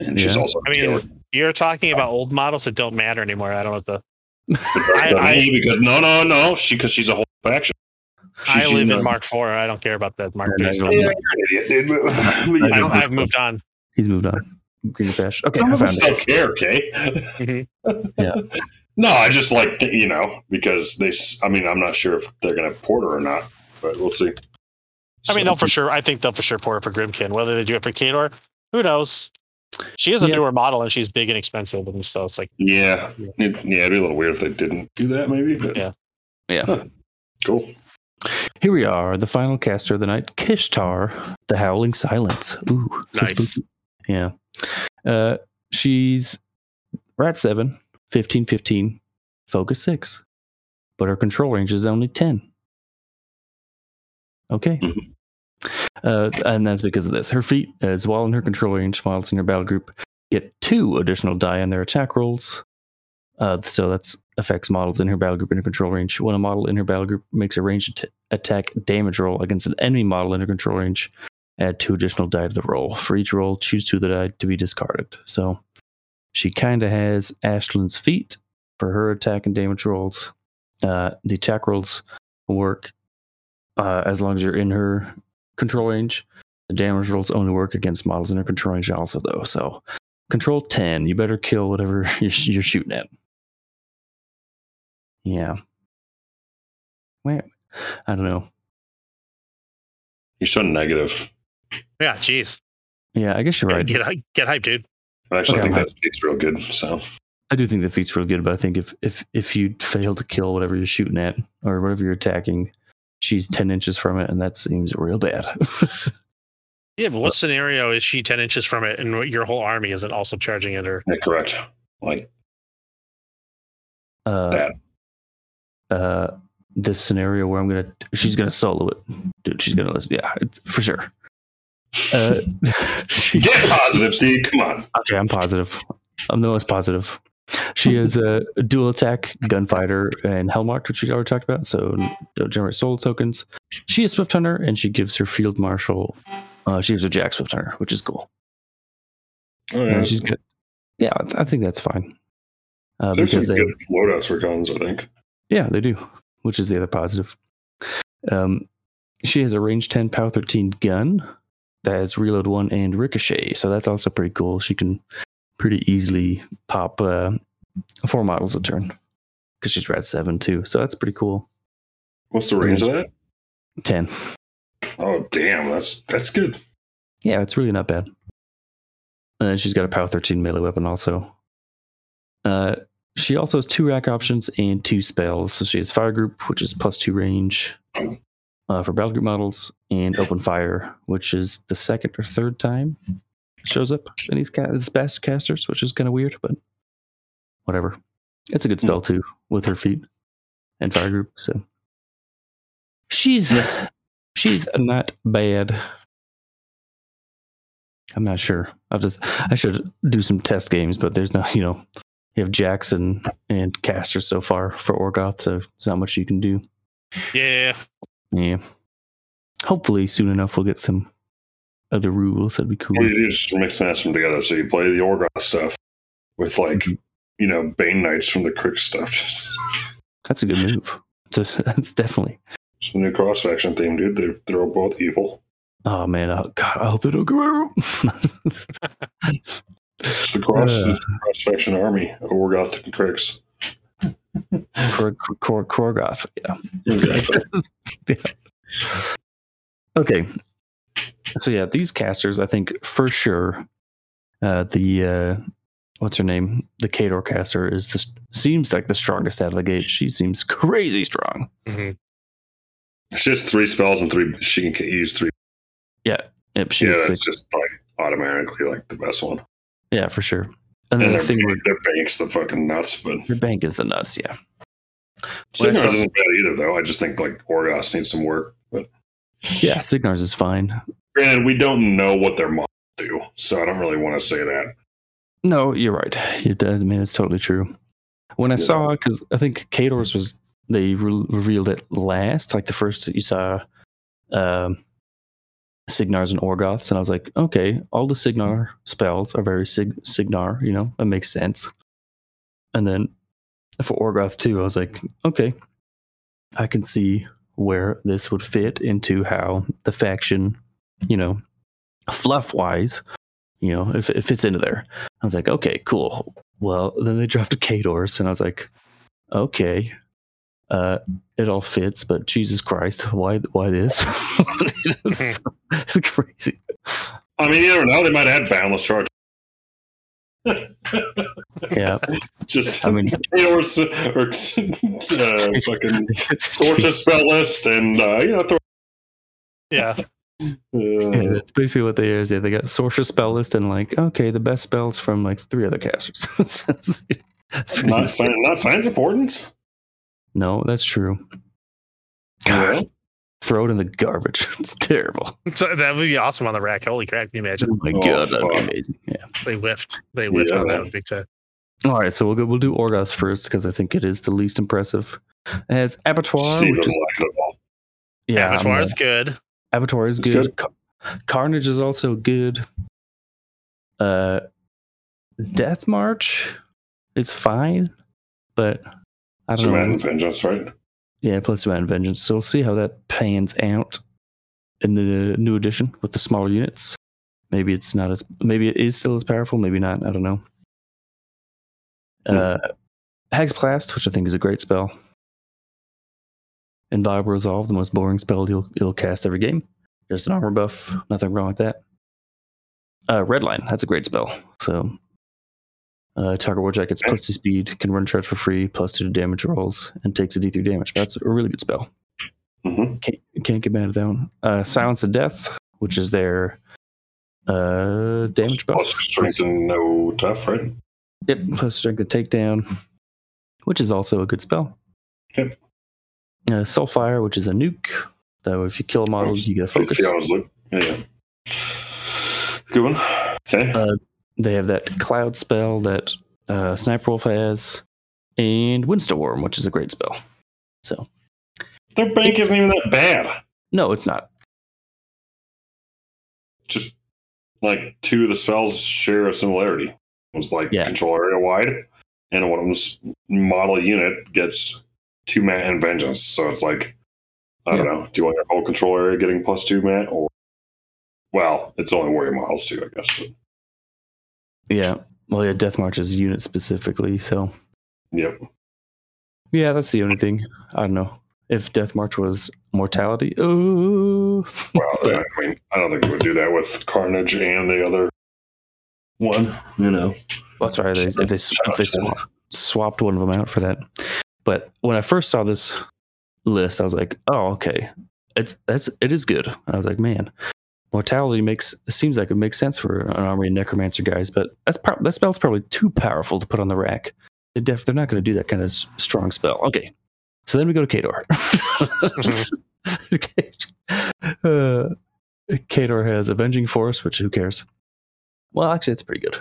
and she's Yeah. also. I mean, you're talking about old models that don't matter anymore. I don't know what the. I, I- because no, no, no, she because she's a whole faction. She- I she's live not- in Mark IV. I don't care about that Mark Yeah, no. Yeah, idiot, dude. I know, I've, I've moved on. He's moved on. Green Bash. Okay, Some I of us found it. still care, okay? Mhm. Yeah. No, I just like you know because they. s- I mean, I'm not sure if they're going to port her or not, but we'll see. I mean, they'll for sure. I think they'll for sure pour it for Grymkin. Whether they do it for Khador, who knows? She is a Yeah. newer model and she's big and expensive, and so it's like, yeah, it, yeah, it'd be a little weird if they didn't do that, maybe. But Yeah. Yeah. cool. Here we are, the final caster of the night, Kishtar, the Howling Silence. Ooh, Nice. spooky. Yeah. Uh, she's rat 7, 15, 15, focus 6, but her control range is only 10. Okay. Mhm. Uh, and that's because of this. Her feet, as well in her control range, models in her battle group get two additional die on their attack rolls. Uh, so that's affects models in her battle group in her control range. When a model in her battle group makes a ranged at- attack damage roll against an enemy model in her control range, add two additional die to the roll. For each roll, choose two of the die to be discarded. So she kind of has Ashland's feet for her attack and damage rolls. Uh, the attack rolls work uh, as long as you're in her control range. The damage rolls only work against models in her control range, also though. So control ten, you better kill whatever you're, you're shooting at. Yeah. Wait, I don't know. You're so negative. yeah, jeez, Yeah, I guess you're right. get get hyped, dude. I actually Okay, think I'm that speaks real good. So I do think the feat's real good, but I think if if if you fail to kill whatever you're shooting at or whatever you're attacking, she's ten inches from it, and that seems real bad. Yeah, but what scenario is she ten inches from it, and your whole army isn't also charging at her? yeah, correct. Like uh, that. uh, this scenario where I'm gonna, she's gonna solo it, dude. She's gonna, yeah, for sure. Uh, Get positive, Steve. Come on. Okay, I'm positive. I'm the most positive. She is a dual attack, gunfighter, and Hellmark, which we already talked about. So don't generate soul tokens. She is Swift Hunter, and she gives her Field Marshal. Uh, she gives her Jack Swift Hunter, which is cool. Oh, And she's good. Yeah, I think that's fine. Uh, There's some because they, good loadouts for guns, I think. yeah, they do, which is the other positive. Um, she has a range 10 POW 13 gun that has reload one and ricochet. So that's also pretty cool. She can pretty easily pop uh, four models a turn because she's rat seven too. So that's pretty cool. What's the range of that? 10. Oh, damn. That's that's good. Yeah, it's really not bad. And then she's got a power 13 melee weapon also. Uh, she also has two rack options and two spells. So she has Fire Group, which is plus two range uh, for battle group models, and Open Fire, which is the second or third time shows up in these, ca- these bastard casters, which is kind of weird, but whatever. It's a good spell too with her feet and Fire Group. So she's she's not bad. I'm not sure. I'll just I should do some test games, but there's no you know you have Jackson and Caster so far for Orgoth, so there's not much you can do. Yeah, Yeah. Hopefully soon enough we'll get some other rules. That'd be cool. Or you just mix and match them together. So you play the Orgoth stuff with like, you know, Bane Knights from the Cryx stuff. That's a good move. It's a, that's definitely. it's the new cross faction theme, dude. They're they're both evil. Oh man, oh, God, I hope they don't go. The cross Uh. the cross faction army of Orgoth and Cryx. Kor- Kor- Korgoth. Yeah. Exactly. Okay. So yeah, these casters, I think for sure, uh, the uh, what's her name? The Khador caster is just seems like the strongest out of the gate. She seems crazy strong. Mhm. She has three spells and three. She can use three. Yep, Yeah, that's just like automatically like the best one. yeah, for sure. And then And the their, thing bank, with their bank's the fucking nuts, but their bank is the nuts, yeah. Cygnars saw- isn't bad either, though. I just think like Orgoth needs some work. But Yeah, Cygnars is fine. granted, we don't know what their models do, so I don't really want to say that. No, you're right. You did. I mean, it's totally true. When I Yeah. saw, because I think Khador's was they re- revealed it last, like the first that you saw, um, Cygnars and Orgoths, and I was like, okay, all the Cygnar spells are very sig- Cygnar. You know, it makes sense. And then for Orgoth too, I was like, okay, I can see where this would fit into how the faction, you know, fluff wise, you know, if it fits into there. I was like, okay, cool. Well, then they dropped a Khadors, and I was like, okay, uh, it all fits, but Jesus Christ, why, why this? it's, it's crazy. I mean, you never know. They might add boundless charge. Yeah, just I mean- or, s- or uh, fucking sort of spell list and uh, you know throw. Yeah. Yeah, Uh, that's basically what they is. Yeah, they got Sorscha spell list and like, okay, the best spells from like three other casters. It's- it's not, insane. science, not science importance. no, that's true. Yeah. God, throw it in the garbage. It's terrible. So that would be awesome on the rack. Holy crap! Can you imagine? Oh my Oh, god, that'd be amazing. Yeah. They whiffed. They whiffed Yeah, on that man. one big time. All right, so we'll go. We'll do Orgoth first because I think it is the least impressive. It has Abattoir, Steve which is like it at all. yeah, I'm, Abattoir is good. Abattoir is It's good. good. Car- Carnage is also good. Uh, Death March is fine, but I don't Command know. and vengeance, right? Yeah, plus Divine Vengeance. So we'll see how that pans out in the new edition with the smaller units. Maybe it's not as maybe it is still as powerful, maybe not. I don't know. Uh Hag's Blast, which I think is a great spell. Inviolable Resolve, the most boring spell you'll you'll cast every game. Just an armor buff, nothing wrong with that. Uh Redline, that's a great spell. So uh, target warjack gets plus two speed, can run charge for free, plus two to damage rolls, and takes a d3 damage. That's a really good spell. hmm Can't, can't get mad at that one. Uh, Silence of Death, which is their uh, damage buff. Plus strength and no tough, right? Yep, plus strength and takedown, which is also a good spell. Yep. Uh, Soulfire, which is a nuke. So if you kill a model, you get a focus. Yeah, I was look- yeah, yeah. Good one. Okay. Uh, They have that cloud spell that uh, Sniper Wolf has, and Windstorm, which is a great spell. So Their bank isn't even that bad. no, it's not. Just like two of the spells share a similarity. It was like Yeah. control area wide, and one of them's model unit gets two mat and vengeance. So it's like, I don't know. Do you want your whole control area getting plus two mat, or well, it's only warrior models too, I guess. But, Yeah. Well, yeah, Death March is unit specifically. So yep. yeah, that's the only thing. I don't know if Death March was mortality. Oh, Well, I mean, I don't think we would do that with Carnage and the other one. You know. that's right. They, if they, if they swap, swapped one of them out for that. But when I first saw this list, I was like, oh, okay, it's that's it is good. I was like, man, mortality makes it seems like it makes sense for an army of necromancer guys, but that's prob- that spell's probably too powerful to put on the rack. They def- they're not going to do that kind of s- strong spell. Okay, so then we go to Khador. okay. uh, Khador has Avenging Force, which who cares? Well, actually, it's pretty good.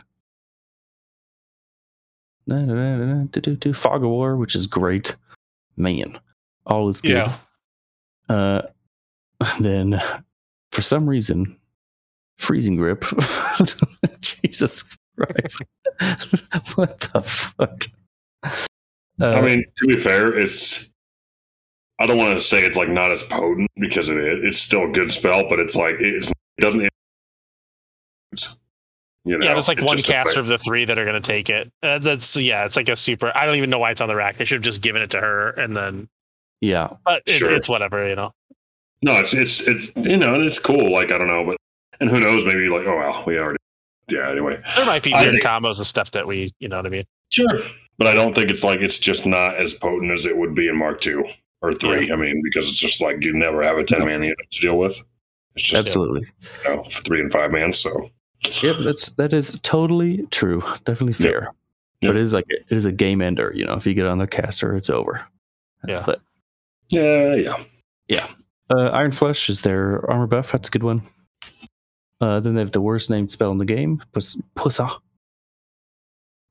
Na, na, na. Fog of War, which is great. Man, all is good. Yeah. Uh, then, for some reason, freezing grip. Jesus Christ! what the fuck? Uh, I mean, to be fair, it's. I don't want to say it's like not as potent because it is. It's still a good spell, but it's like it's, it doesn't. It's, you know, yeah, there's like it's one caster of the three that are going to take it. Uh, that's yeah, it's like a super. I don't even know why it's on the rack. They should have just given it to her and then. yeah, But it, Sure. it's whatever, you know. No, it's it's it's you know, and it's cool. Like I don't know, but and who knows? Maybe like oh well, we already yeah. Anyway, There might be I weird think- combos and stuff that we, you know what I mean? sure, but I don't think it's like it's just not as potent as it would be in Mark Two or Three. I mean, because it's just like you never have a ten man unit to deal with. It's just Absolutely. you know, three and five man. So Yep, that's that is totally true. Definitely fair. Yep. But it is like it is a game ender. You know, if you get on the caster, it's over. Yeah. But yeah, yeah, yeah. Uh, Iron Flesh is their armor buff. That's a good one. Uh, then they have the worst named spell in the game, Pus- Pussa,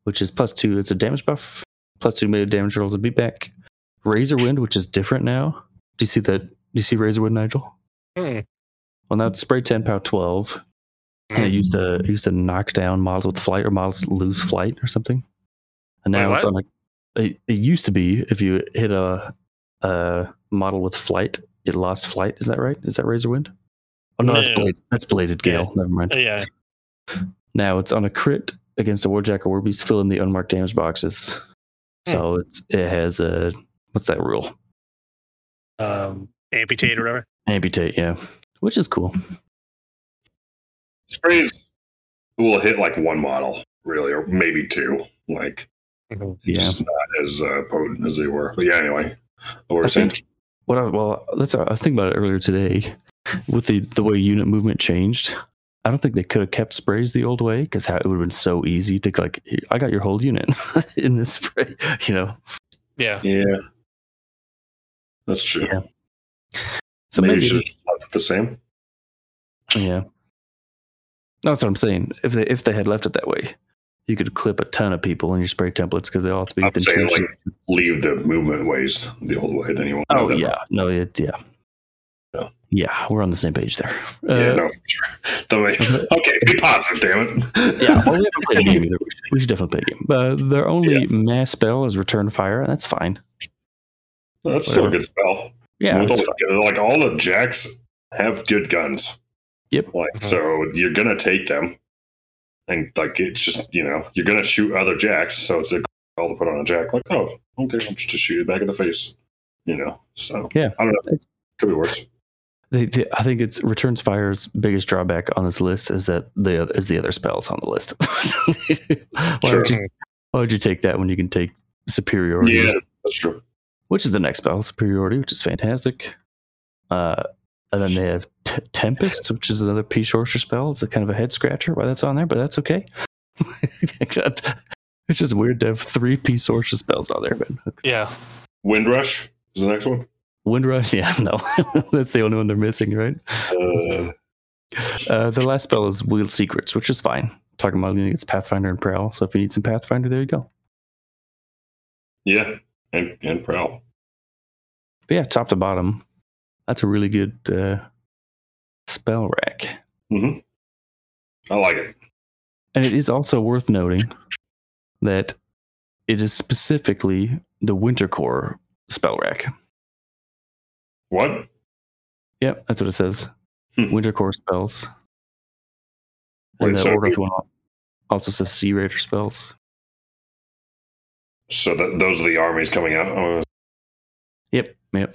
which is plus two. It's a damage buff, plus two melee damage roll to beat back. Razor Wind, which is different now. Do you see that? Do you see Razor Wind, Nigel? Hmm. Well, now it's spray ten, pow twelve. And it used to it used to knock down models with flight or models lose flight or something. And now Wait, it's on like it, it used to be if you hit a a model with flight, it lost flight. Is that right? Is that Razor Wind? Oh no, that's No. blade. That's bladed gale. Never mind. Uh, Yeah. Now it's on a crit against a warjack or warbeast. Fill in the unmarked damage boxes. So it's it has a what's that rule? Um, amputate or whatever. Amputate, yeah, which is cool. Sprays will hit like one model, really, or maybe two. Like Mhm. it's Yeah. just not as uh, potent as they were. But yeah, anyway. What were I saying? think what I, well, that's I was thinking about it earlier today with the the way unit movement changed. I don't think they could have kept sprays the old way because it would have been so easy to like, I got your whole unit in this spray, you know. Yeah. Yeah. That's true. Yeah. So maybe, maybe, should left it the same. yeah. That's what I'm saying. If they if they had left it that way, you could clip a ton of people in your spray templates because they all have to be I'm within saying like leave the movement ways the old way. Then you won't. Oh have that yeah, no, it yeah. Yeah. Yeah, we're on the same page there. Yeah, Uh, no, for sure. The way, okay, be positive, damn it. yeah, well, we haven't played a game either. We should, definitely play a game. Uh, their only Yeah. mass spell is Return Fire, and that's fine. That's still a good spell. Yeah, that's all- fine. like all the jacks have good guns. Yep. Like Mhm. so, you're gonna take them, and like it's just you know you're gonna shoot other jacks. So it's a call to put on a jack. Like oh, okay, I'm just to shoot it back in the face. You know. So Yeah. I don't know. Could be worse. They, they- I think it's Returns Fire's biggest drawback on this list is that the is the other spells on the list. why, Sure. would you, why would you take that when you can take Superiority? Yeah, that's true. which is the next spell, Superiority, which is fantastic. Uh, and then they have T- Tempest, which is another P Sorscha spell. It's a kind of a head scratcher why that's on there, but that's okay. it's just weird to have three P Sorscha spells on there, but Yeah. Windrush is the next one. Windrush, yeah, no, that's the only one they're missing, right? Uh, Uh, the last spell is Wield Secrets, which is fine. Talking about against Pathfinder and Prowl, so if you need some Pathfinder, there you go. yeah, and and prowl. But yeah, top to bottom, that's a really good uh, spell rack. hmm I like it. And it is also worth noting that it is specifically the Winter Korps spell rack. What? Yep, that's what it says. Hmm. Winter Korps spells. And Wait, the so- Orgoth one also says Sea Raider spells. So that those are the armies coming out. Yep, yep.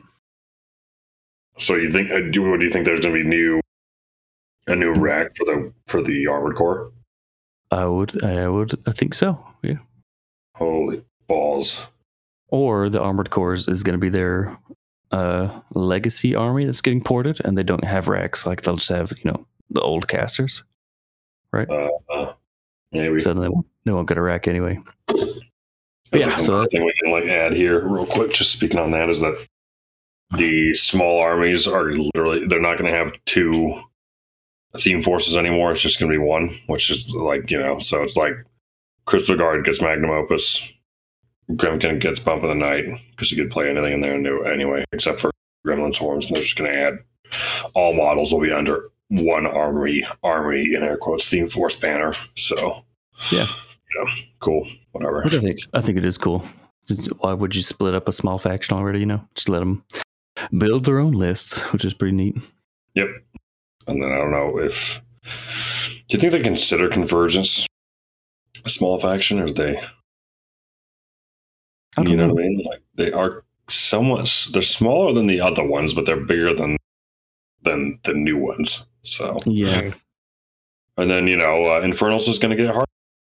So you think? Uh, do what do you think? There's going to be new, a new rack for the for the Armored Korps. I would, I would, I think so. Yeah. Holy balls! Or the Armored Korps is going to be their uh, legacy army that's getting ported, and they don't have racks. Like they'll just have, you know, the old casters. Uh, uh, maybe. So they won't, they won't get a rack anyway. Yeah, so- thing we can like add here real quick. Just speaking on that is that the small armies are literally they're not going to have two theme forces anymore. It's just going to be one, which is like you know. So it's like Crystal Guard gets Magnum Opus, Grymkin gets Bump of the Night because you could play anything in there anyway, except for Gremlin Swarms. And they're just going to add all models will be under one armory army in air quotes theme force banner. So Yeah. you know, cool, whatever. I think, I think it is cool. Why would you split up a small faction already? You know, just let them build their own lists, which is pretty neat. Yep. And then I don't know if do you think they consider convergence a small faction, or they I don't you know, know. what I mean? Like they are somewhat they're smaller than the other ones, but they're bigger than than the new ones. So Yeah, and then you know uh, Infernals is going to get hard.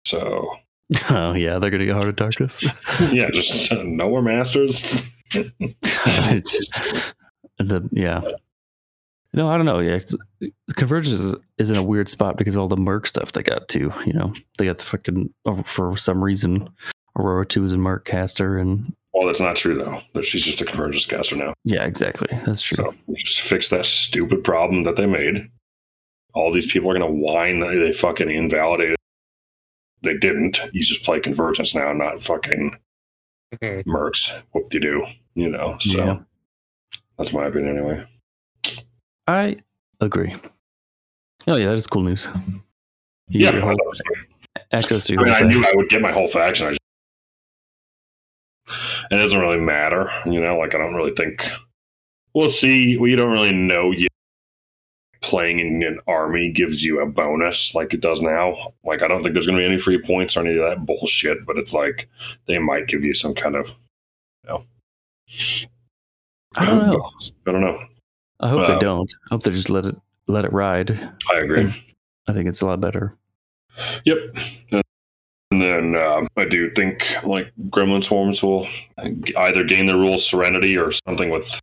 So Oh yeah, they're gonna get Heart of Darkness. yeah, just uh, no more masters. The yeah. No, I don't know. Yeah, it's, Convergence is, is in a weird spot because of all the Merc stuff they got too. You know, they got the fucking oh, for some reason Aurora Two is a Merc caster, and well, that's not true though. That she's just a convergence caster now. yeah, exactly. That's true. So just fix that stupid problem that they made. All these people are going to whine that they fucking invalidated. They didn't. You just play convergence now, not fucking Mhm. mercs. Whoop de doo. You know. So Yeah. that's my opinion anyway. I agree. Oh yeah, that is cool news. You Yeah, get your I, whole know. access to I your mean, I knew. I would get my whole faction. I just, it doesn't really matter, you know. Like I don't really think. We'll see. We don't really know yet. Playing in an army gives you a bonus, like it does now. Like I don't think there's going to be any free points or any of that bullshit. But it's like they might give you some kind of. You know, I don't know. I don't know. I hope they Uh, don't. I hope they just let it let it ride. I agree. I think it's a lot better. Yep. And then um, I do think like Gremlin Swarms will either gain the rule Serenity or something with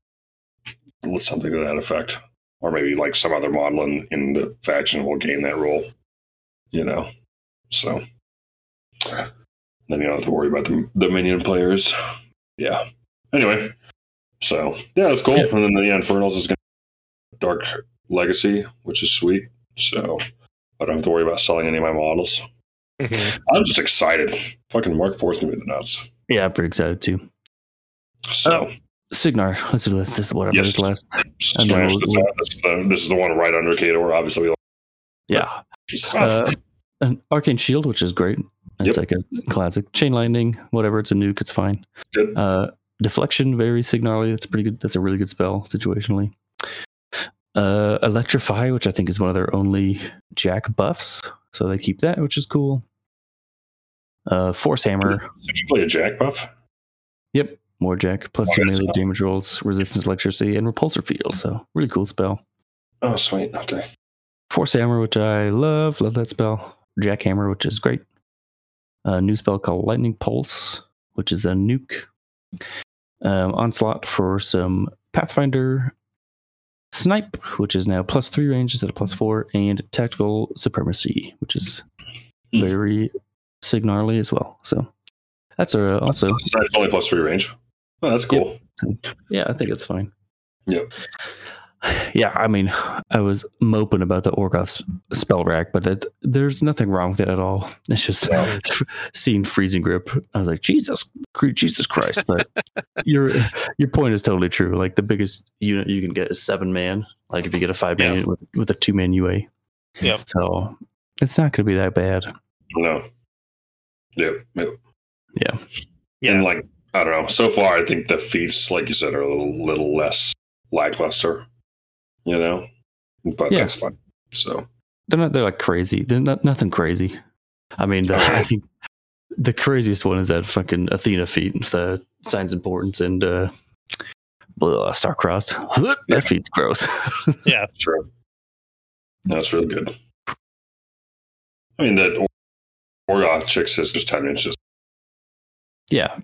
with something to that effect, or maybe like some other model in, in the faction will gain that role, You know, so then you don't have to worry about the, the minion players. Yeah. Anyway, so yeah, that's cool. Yeah. And then the Infernals is going to Dark Legacy, which is sweet. So I don't have to worry about selling any of my models. Mhm. I'm just excited. Fucking Mark Force gonna be the nuts. Yeah, I'm pretty excited too. So Cygnar, let's do this. This is whatever Yes. this last. and then this, we'll- is the, this is the one right under Khador, obviously. Yeah, uh, an arcane shield, which is great. It's Yep. like a classic chain lightning, whatever. It's a nuke. It's fine. Good. Uh, deflection, very signally. That's pretty good. That's a really good spell situationally. Uh, electrify, which I think is one of their only Jack buffs, so they keep that, which is cool. Uh, force hammer. Did you play a Jack buff? Yep, more Jack two melee damage rolls, resistance electricity, and repulsor field. So really cool spell. Oh, sweet. Okay. Force Hammer, which I love, love that spell. Jackhammer, which is great. A new spell called Lightning Pulse, which is a nuke. Um, onslaught for some Pathfinder. Snipe, which is now plus three range instead of plus four, and Tactical Supremacy, which is Hmm. very signarly as well. So that's a, also, It's only plus three range. Oh, that's cool. yeah, I think it's fine. Yep. Yeah, I mean, I was moping about the Orgoth spell rack, but it, there's nothing wrong with it at all. It's just No. seeing freezing grip. I was like, Jesus, Jesus Christ! But your your point is totally true. Like the biggest unit you can get is seven man. Like if you get a five man Yeah. with, with a two man UA. Yep. So it's not going to be that bad. No. Yep. yep. Yeah. Yeah. And like, I don't know. So far, I think the feats, like you said, are a little, little less lackluster, you know? But Yeah. that's fine. So, They're not. They're like crazy. They're not nothing crazy. I mean, the, I think the craziest one is that fucking Athena feat, the Signs and Portents and uh, blah, star-crossed. That feat's gross. Yeah, sure. That's really good. I mean, that Orgoth chick is just 10 inches. yeah,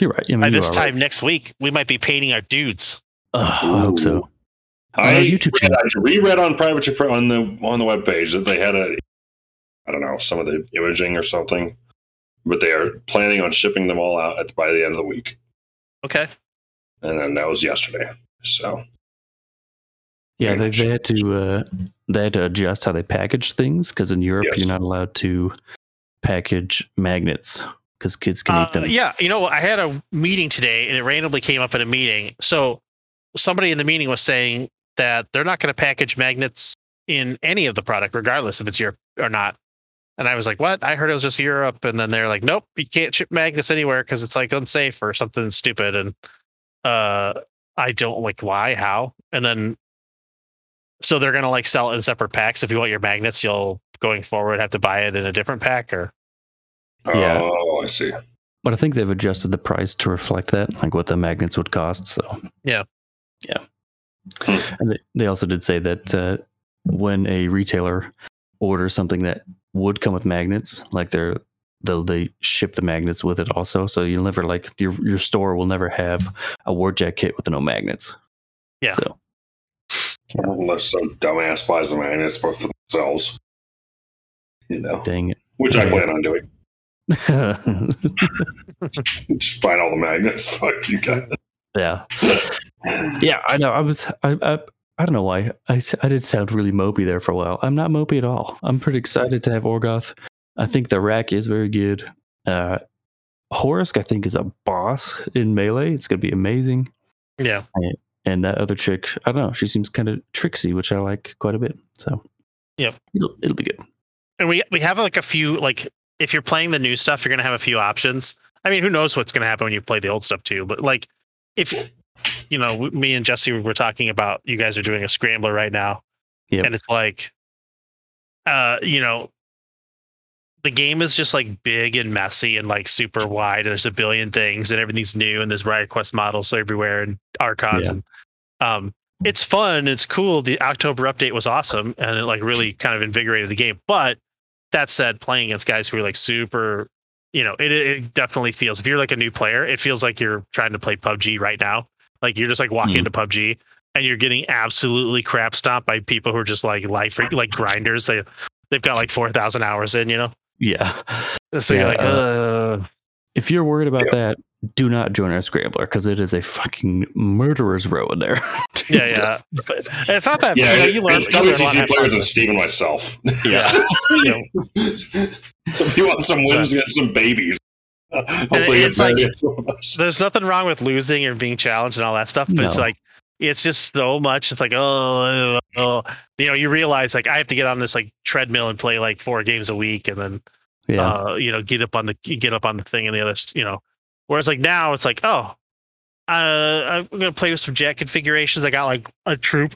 you're right. I mean, By you this are time next week, we might be painting our dudes. Right. Ugh, I hope so. I, Uh, YouTube read, I reread on private on the on the web page that they had a I don't know some of the imaging or something, but they are planning on shipping them all out at, by the end of the week, Okay. and then that was yesterday. So Yeah, they, they had to uh, they had to adjust how they package things because in Europe Yes. you're not allowed to package magnets because kids can Uh, eat them. yeah, you know. I had a meeting today, and it randomly came up in a meeting. So somebody in the meeting was saying that they're not going to package magnets in any of the product, regardless if it's Europe or not. And I was like, "What? I heard it was just Europe." And then they're like, "Nope, you can't ship magnets anywhere because it's like unsafe or something stupid." And uh, I don't like why, how, and then so they're gonna like sell it in separate packs. If you want your magnets, you'll going forward have to buy it in a different pack or Yeah. oh, I see. But I think they've adjusted the price to reflect that, like what the magnets would cost. So Yeah. yeah. Hmm. And they, they also did say that uh, when a retailer orders something that would come with magnets, like they're they'll they ship the magnets with it also. So you'll never like your your store will never have a warjack kit with no magnets. Yeah. So Unless some dumbass buys the magnets both for themselves. You know. dang it. Which I plan on doing. Just buying all the magnets. Fuck you guys. yeah. Yeah, I know. I was I I, I don't know why. I, I did sound really mopey there for a while. I'm not mopey at all. I'm pretty excited to have Orgoth. I think the rack is very good. Uh Horus, I think, is a boss in melee. It's gonna be amazing. Yeah. And that other chick, I don't know, she seems kind of tricksy, which I like quite a bit. So Yep. it'll, it'll be good. And we we have like a few like if you're playing the new stuff, you're gonna have a few options. I mean, who knows what's gonna happen when you play the old stuff too? But like, if you know, me and Jesse were talking about you guys are doing a scrambler right now, Yep. and it's like, uh, you know, the game is just like big and messy and like super wide. And there's a billion things and everything's new and there's Riot Quest models everywhere and archons Yeah. and um, it's fun. It's cool. The October update was awesome and it like really kind of invigorated the game. But that said, playing against guys who are like super, you know, it, it definitely feels if you're like a new player, it feels like you're trying to play PUBG right now. Like you're just like walking Mhm. into PUBG and you're getting absolutely crap stomped by people who are just like life like grinders. They they've got like four thousand hours in, you know. Yeah. So you're like, uh, If you're worried about Yep. that, do not join our scrambler because it is a fucking murderer's row in there. yeah, Jesus. yeah. But it's not that. Yeah, you, know, it- you learn. it's you learn a lot WTC players and Steve and myself. Yeah. so if you want some wins against some babies, uh, hopefully it's you're like- better there's nothing wrong with losing or being challenged and all that stuff, but it's like it's just so much. It's like oh, oh, you know, you realize like I have to get on this like treadmill and play like four games a week, and then Yeah. uh, you know, get up on the get up on the thing and the other, you know. Whereas like now it's like oh, uh, I'm gonna play with some jet configurations. I got like a troop.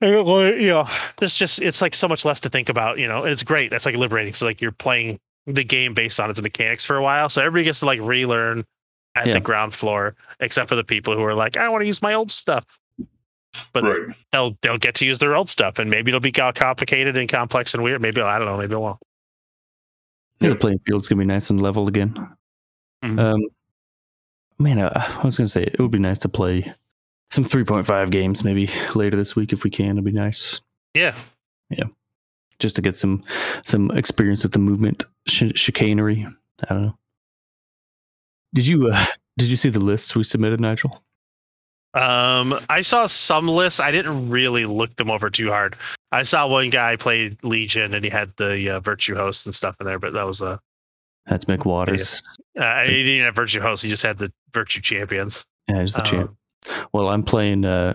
I got, like, You know, there's just it's like so much less to think about, you know. And it's great. That's like liberating. So like you're playing the game based on its mechanics for a while, so everybody gets to like relearn at Yeah. the ground floor, except for the people who are like, I want to use my old stuff. But right. they'll they'll get to use their old stuff, and maybe it'll be complicated and complex and weird. Maybe I don't know. Maybe it won't. Yeah, the playing field's gonna be nice and level again. Mhm. Um, man, I, I was gonna say it would be nice to play some 3.5 games maybe later this week if we can. It'd be nice Yeah. Yeah, just to get some some experience with the movement ch- chicanery. I don't know. Did you uh, did you see the lists we submitted, Nigel? Um, I saw some lists. I didn't really look them over too hard. I saw one guy played Legion and he had the uh, Virtue Host and stuff in there, but that was uh, That's Mick Waters. uh he didn't have Virtue Host. He just had the Virtue Champions. Yeah, he's the champ. Um, Well, I'm playing uh,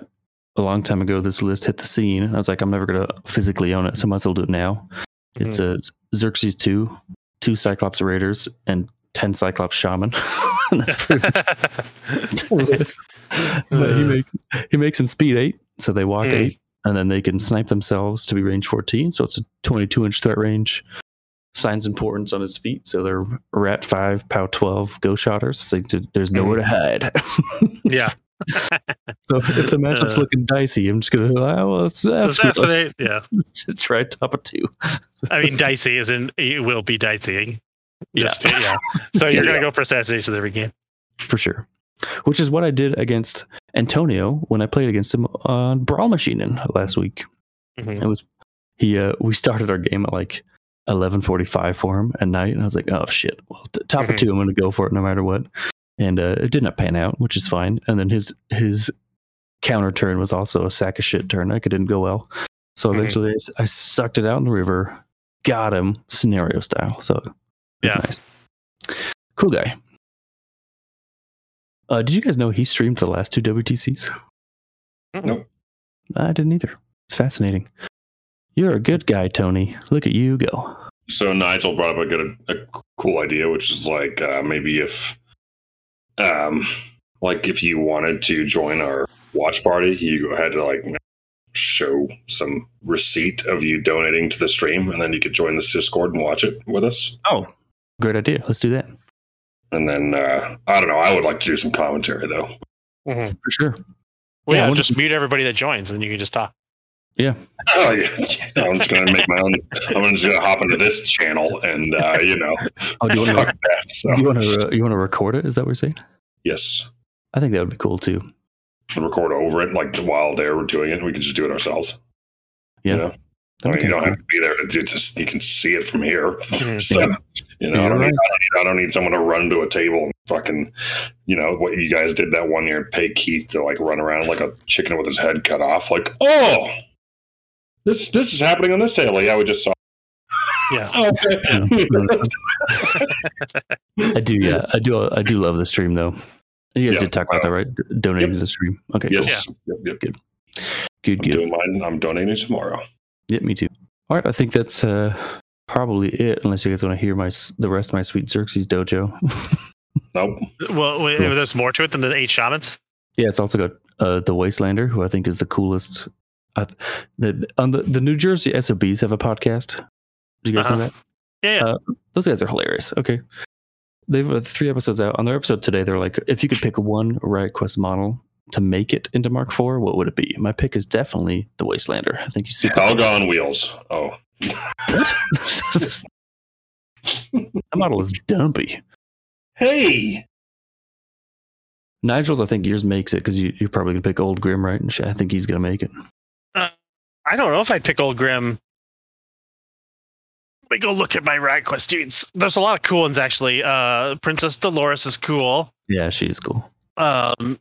a long time ago. This list hit the scene. I was like, I'm never gonna physically own it, so I might as well do it now. It's a Xerxis two, two Cyclops Raiders, and ten Cyclops Shaman. that's pretty much the list. But he Uh. makes he makes them speed eight, so they walk Mm. eight, and then they can snipe themselves to be range 14. So it's a 22 inch threat range. Signs and Portents on his feet, so they're rat five, pow 12, go shotters. So there's nowhere to hide. yeah. So if, the matchup's Uh. looking dicey, I'm just gonna oh, well, let's. Assassinate. Yeah. Let's try top of two. I mean, dicey isn't. It will be dicey. Yeah. Just, yeah. So you're Yeah. gonna go for assassination every game. for sure. Which is what I did against Antonio when I played against him on Brawl Machine in last week. Mhm. It was he. Uh, we started our game at like eleven forty five for him at night, and I was like, "Oh shit! Well, t- top Mhm. of two, I'm going to go for it no matter what." And uh, it did not pan out, which is fine. And then his his counter turn was also a sack of shit turn. Like it didn't go well. So Mhm. eventually, I s- I, sucked it out in the river, got him scenario style. So it's Yeah. nice. Cool guy. Uh, did you guys know he streamed the last two WTCs? Nope. I didn't either. It's fascinating. You're a good guy, Tony. Look at you go. So Nigel brought up a good, a cool idea, which is like uh, maybe if, um, like if you wanted to join our watch party, you had to like show some receipt of you donating to the stream, and then you could join this Discord and watch it with us. Oh, great idea. Let's do that And then uh, I don't know. I would like to do some commentary though. Mhm. for sure. Well, Yeah, I yeah, wonder- just mute everybody that joins, and you can just talk. Yeah. Oh yeah, I'm just gonna make my own. I'm just gonna hop into this channel and uh, you know, Oh, do you want fuck to? that. So You want to? You want to record it? Is that what you're saying? yes, I think that would be cool too. And record over it like while they're doing it. We can just do it ourselves. Yeah. You know? I mean, you don't have to be there to do just. You can see it from here. So you know, I don't, right. need, I, don't need, I don't need someone to run to a table and fucking, you know, what you guys did that one year. Pay Keith to like run around like a chicken with his head cut off. Like, oh, this this is happening on this table. Yeah, we just saw. Yeah. Oh, okay. I do. Yeah, I do. I do love the stream though. You guys Yeah. did talk about that, right? D- Donating to the stream. Okay. cool. yes. Yep, yep. Good. I'm Good. doing mine. I'm donating tomorrow. Yeah, me too. All right, I think that's uh, probably it. Unless you guys want to hear my the rest of my sweet Xerxis dojo. Nope. Well, wait, Cool. there's more to it than the eight shamans. yeah, it's also got uh, the Wastelander, who I think is the coolest. Uh, the on the the New Jersey SOBs have a podcast. Did you guys know Uh-huh. that? Yeah. yeah. Uh, Those guys are hilarious. Okay. They've uh, three episodes out. On their episode today, they're like, if you could pick one Riot Quest model to make it into Mark IV, what would it be? My pick is definitely the Wastelander. I think he's super. Alga on wheels. Oh, What? that model is dumpy. hey. Nigel's, I think yours makes it because you, you're probably gonna pick Old Grim, right? And I think he's gonna make it. I don't know if I'd pick Old Grim. Let me go look at my Riot Quest dudes. There's a lot of cool ones actually. Uh, Princess Dolores is cool. Yeah, she's cool. Um,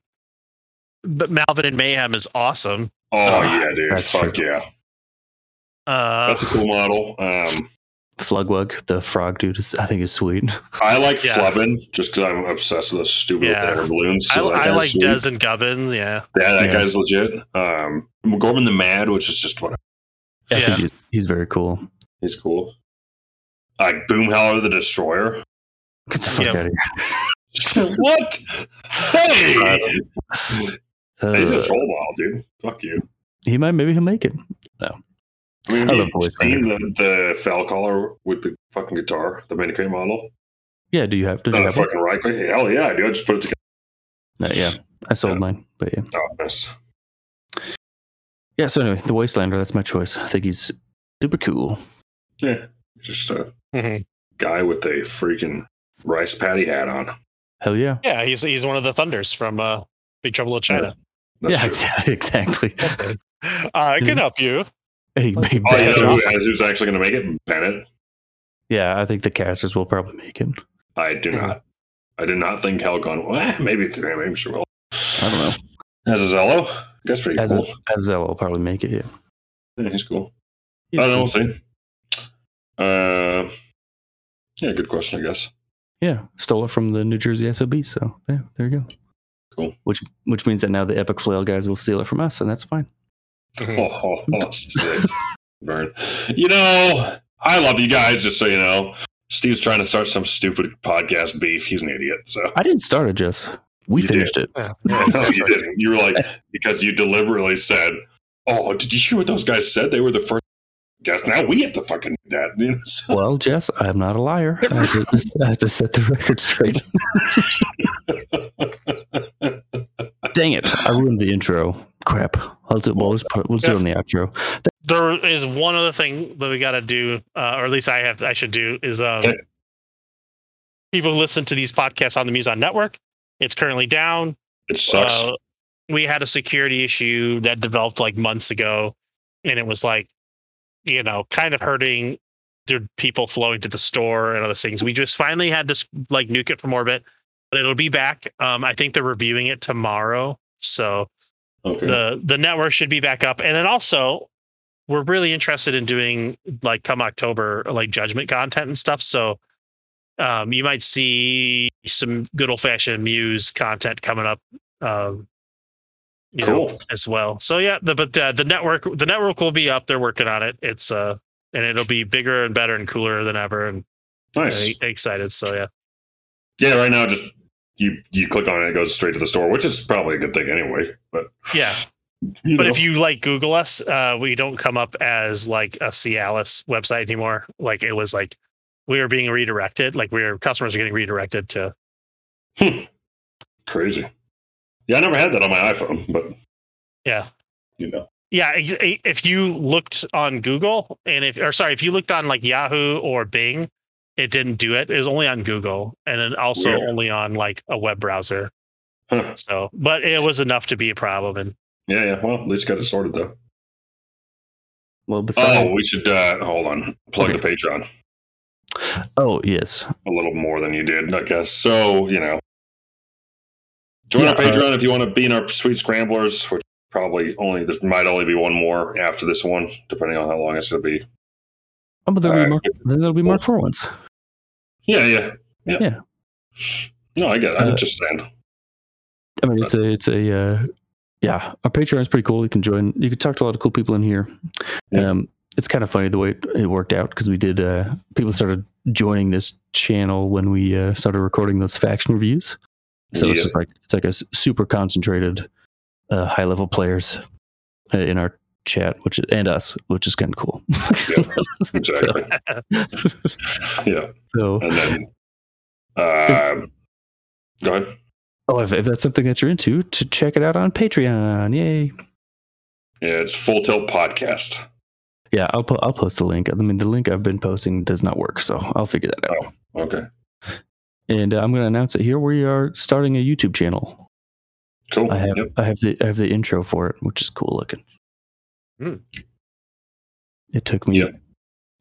but Malvin and Mayhem is awesome. Oh Ah, yeah, dude. that's Fuck true. yeah. Uh, That's a cool model. Um, Flugwug, the frog dude, is I think is sweet. I like Yeah. Flubbin just because I'm obsessed with those stupid Yeah. air balloons. I, So that I like sweet. Des and Gubbins. Yeah. Yeah, that Yeah. guy's legit. Um, Gorman the Mad, which is just what I Yeah. think he's, he's very cool. he's cool. Like Boomhowler the Destroyer. Get the fuck Yeah. out of here. what? Hey, he's a Uh, troll model, dude. Fuck you. he might, maybe he'll make it. No. I mean, I you seen the, the fell caller with the fucking guitar, the Minicrate model? Yeah, do you have? Did you Not a have fucking right. Hell yeah, I do. I just put it together. No, yeah, I sold Yeah. mine, but yeah, Oh, nice. yeah. So anyway, the Wastelander, that's my choice. I think he's super cool. Yeah, just a Mhm. guy with a freaking rice patty hat on. Hell yeah, Yeah. He's he's one of the Thunders from uh, Big Trouble in China. That's yeah, true. exactly. I can help you. Hey, hey, Oh, you know who, who's actually going to make it? Bennett. yeah, I think the casters will probably make it. I do not. I do not think Helgon. Well, eh, maybe today, maybe she will. I don't know. As a Zello, that's pretty As cool. as Zella will probably make it. Yeah, Yeah, he's cool. He's I don't know. We'll see. Uh, yeah, good question, I guess. Yeah, stole it from the New Jersey SOB. So yeah, there you go. Cool. Which which means that now the Epic Flail guys will steal it from us, and that's fine. Mhm. Oh, oh, oh sick. Vern. You know, I love you guys, just so you know. Steve's trying to start some stupid podcast beef. He's an idiot. So I didn't start it, Jess. We You did. finished it. Yeah. no, you didn't. You were like because you deliberately said, "Oh, did you hear what those guys said? They were the first guys. Now we have to fucking do that." You know, so- Well, Jess, I'm not a liar. I have to, I have to set the record straight. Dang it! I ruined the intro. Crap. I'll do, well, let's put, we'll do it in the outro. There is one other thing that we got to do, uh, or at least I have, I should do, is um, Okay. people listen to these podcasts on the Muson Network. It's currently down. it sucks. Uh, we had a security issue that developed like months ago, and it was like, you know, kind of hurting the people flowing to the store and other things. We just finally had this like nuke it from orbit, but it'll be back. Um, I think they're reviewing it tomorrow, so okay. the the network should be back up and then also we're really interested in doing like come october like judgment content and stuff so um you might see some good old fashioned muse content coming up um you know, Cool. as well so yeah the but uh, the network the network will be up they're working on it it's uh and it'll be bigger and better and cooler than ever and nice. very excited so yeah Yeah, right now just you you click on it, it goes straight to the store, which is probably a good thing anyway. But yeah you but know. if you like Google us, uh, we don't come up as like a Cialis website anymore. Like it was like we were being redirected. Like we were customers are getting redirected to. crazy. Yeah, I never had that on my iPhone, but Yeah, you know, Yeah, if you looked on Google and if or sorry, if you looked on like Yahoo or Bing, it didn't do it. It was only on Google and then also Weird. only on like a web browser. Huh. So, but it was enough to be a problem. And Yeah, yeah. Well, at least got it sorted though. Well, besides, Oh, we should uh hold on. Plug Okay. the Patreon oh yes, a little more than you did, I guess. So, you know. Join Yeah, our Patreon if you want to be in our sweet scramblers, which probably only there might only be one more after this one, depending on how long it's gonna be. oh, but there'll be Uh, Mark, then there'll be Mark Four ones. Yeah, yeah. Yeah. Yeah. No, I get it. Uh, I'm just saying. I mean, it's a it's a uh, yeah. Our Patreon is pretty cool. You can join. You can talk to a lot of cool people in here. Yeah. Um, it's kind of funny the way it, it worked out because we did. Uh, people started joining this channel when we uh, started recording those faction reviews. So it's just like it's like a super concentrated, uh, high level players uh, in our chat, which is, and us, which is kind of cool. Exactly. yeah. so, And then uh, go ahead. oh, if, if that's something that you're into, to check it out on Patreon. Yay! Yeah, it's Full Tilt Podcast. Yeah, I'll po- I'll post the link. I mean, the link I've been posting does not work, so I'll figure that out. Okay. And uh, I'm going to announce it here. We are starting a YouTube channel. Cool. I have Yep. I have the I have the intro for it, which is cool looking. Hmm. It took me Yeah.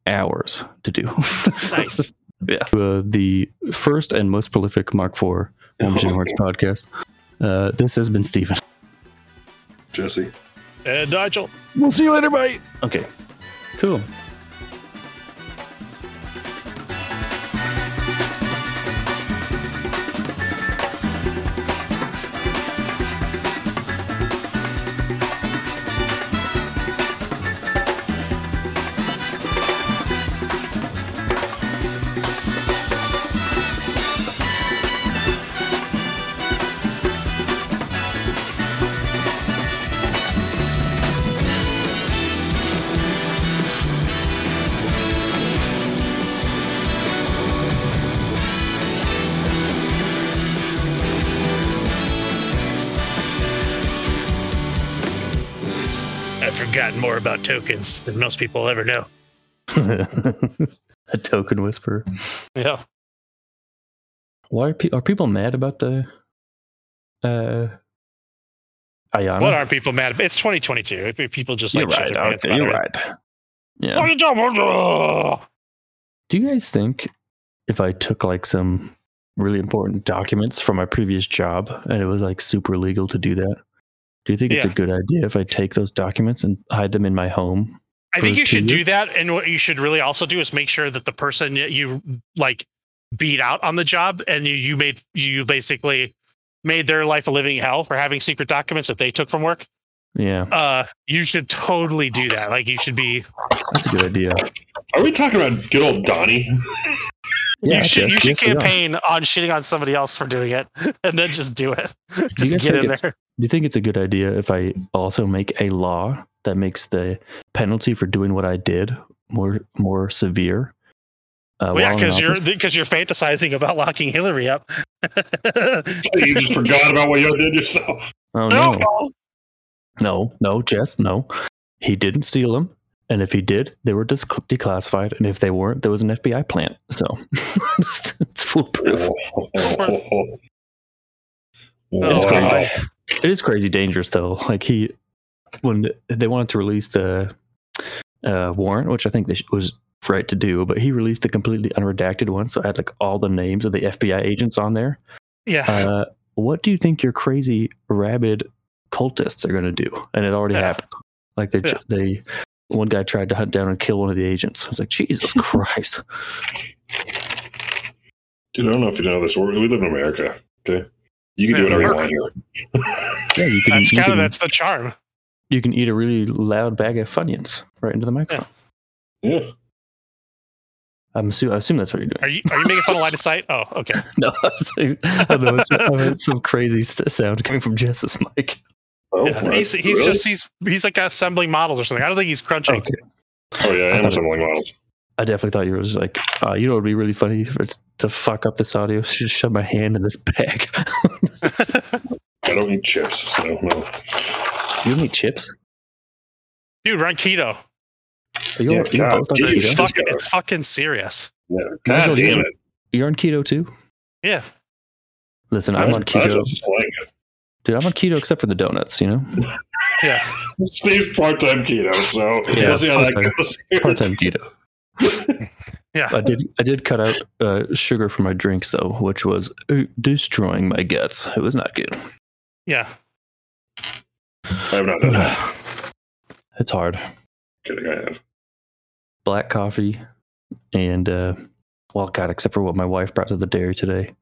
hours to do. nice. yeah. Uh, the first and most prolific Mark IV War Machine Hearts podcast. Uh, this has been Steven. Jesse. And Nigel. We'll see you later, bye. Okay. Cool. More about tokens than most people ever know. a token whisperer. Yeah. Why are, pe- are people mad about the uh Ayana? What are people mad about? It's 2022. People just like you're right. Okay, you're it. right. Yeah. You doing? Do you guys think if I took like some really important documents from my previous job and it was like super legal to do that? Do you think it's a good idea if I take those documents and hide them in my home? I think you should two do that. And what you should really also do is make sure that the person you like beat out on the job and you, you made you basically made their life a living hell for having secret documents that they took from work. Yeah, Uh, you should totally do that. Like you should be that's a good idea. Are we talking about good old Donnie? Yeah, you should Jess, you should yes, we are. campaign on shitting on somebody else for doing it and then just do it. Just guys get in there. Do you think it's a good idea if I also make a law that makes the penalty for doing what I did more more severe? Uh, Well, yeah, because you're because you're fantasizing about locking Hillary up. you just forgot about what you did yourself. oh no, no, no, no, Jess, no. He didn't steal them, and if he did, they were dis- declassified, and if they weren't, there was an FBI plant. So it's foolproof. Oh, crazy. It is crazy dangerous though. Like he, when they wanted to release the uh, warrant, which I think they sh- was right to do, but he released the completely unredacted one, so I had like all the names of the FBI agents on there. yeah. Uh, what do you think your crazy rabid cultists are going to do? And it already Yeah. happened. Like they, Yeah. they, one guy tried to hunt down and kill one of the agents. I was like, Jesus Christ! Dude, I don't know if you know this. We're- We live in America. Okay. You can do whatever you want here. Yeah, you can, That's you kind of can, that's the charm. you can eat a really loud bag of Funyuns right into the microphone. Yeah. I'm assu- I assume that's what you're doing. Are you are you making fun of line of sight? Oh, okay. No, I, was like, I know it's, I heard some crazy sound coming from Jess's mic. Oh, Yeah, he's he's Really? just he's he's like assembling models or something. I don't think he's crunching. Okay, Oh, yeah, I I am thought- assembling models. I definitely thought you were just like, uh, you know, it'd be really funny if it's to fuck up this audio. Just shove my hand in this bag. I don't eat chips, so no. you don't eat chips? Dude, run keto. Are you Yeah, on, you God, both on keto It's shit's keto? fucking, gotta- it's fucking serious. Yeah. Nigel, God do you- damn it. You're on keto too. Yeah. Listen, I'm on I was keto, just slaying it. Dude. I'm on keto except for the donuts. You know, Yeah. Steve's part-time keto, so Yeah, we'll see how that goes. part-time keto. Yeah. I did. I did cut out uh, sugar for my drinks though, which was uh, destroying my guts. It was not good. Yeah. I have not done that. It's hard. Kidding, I have. Black coffee and uh, well, God, except for what my wife brought to the dairy today.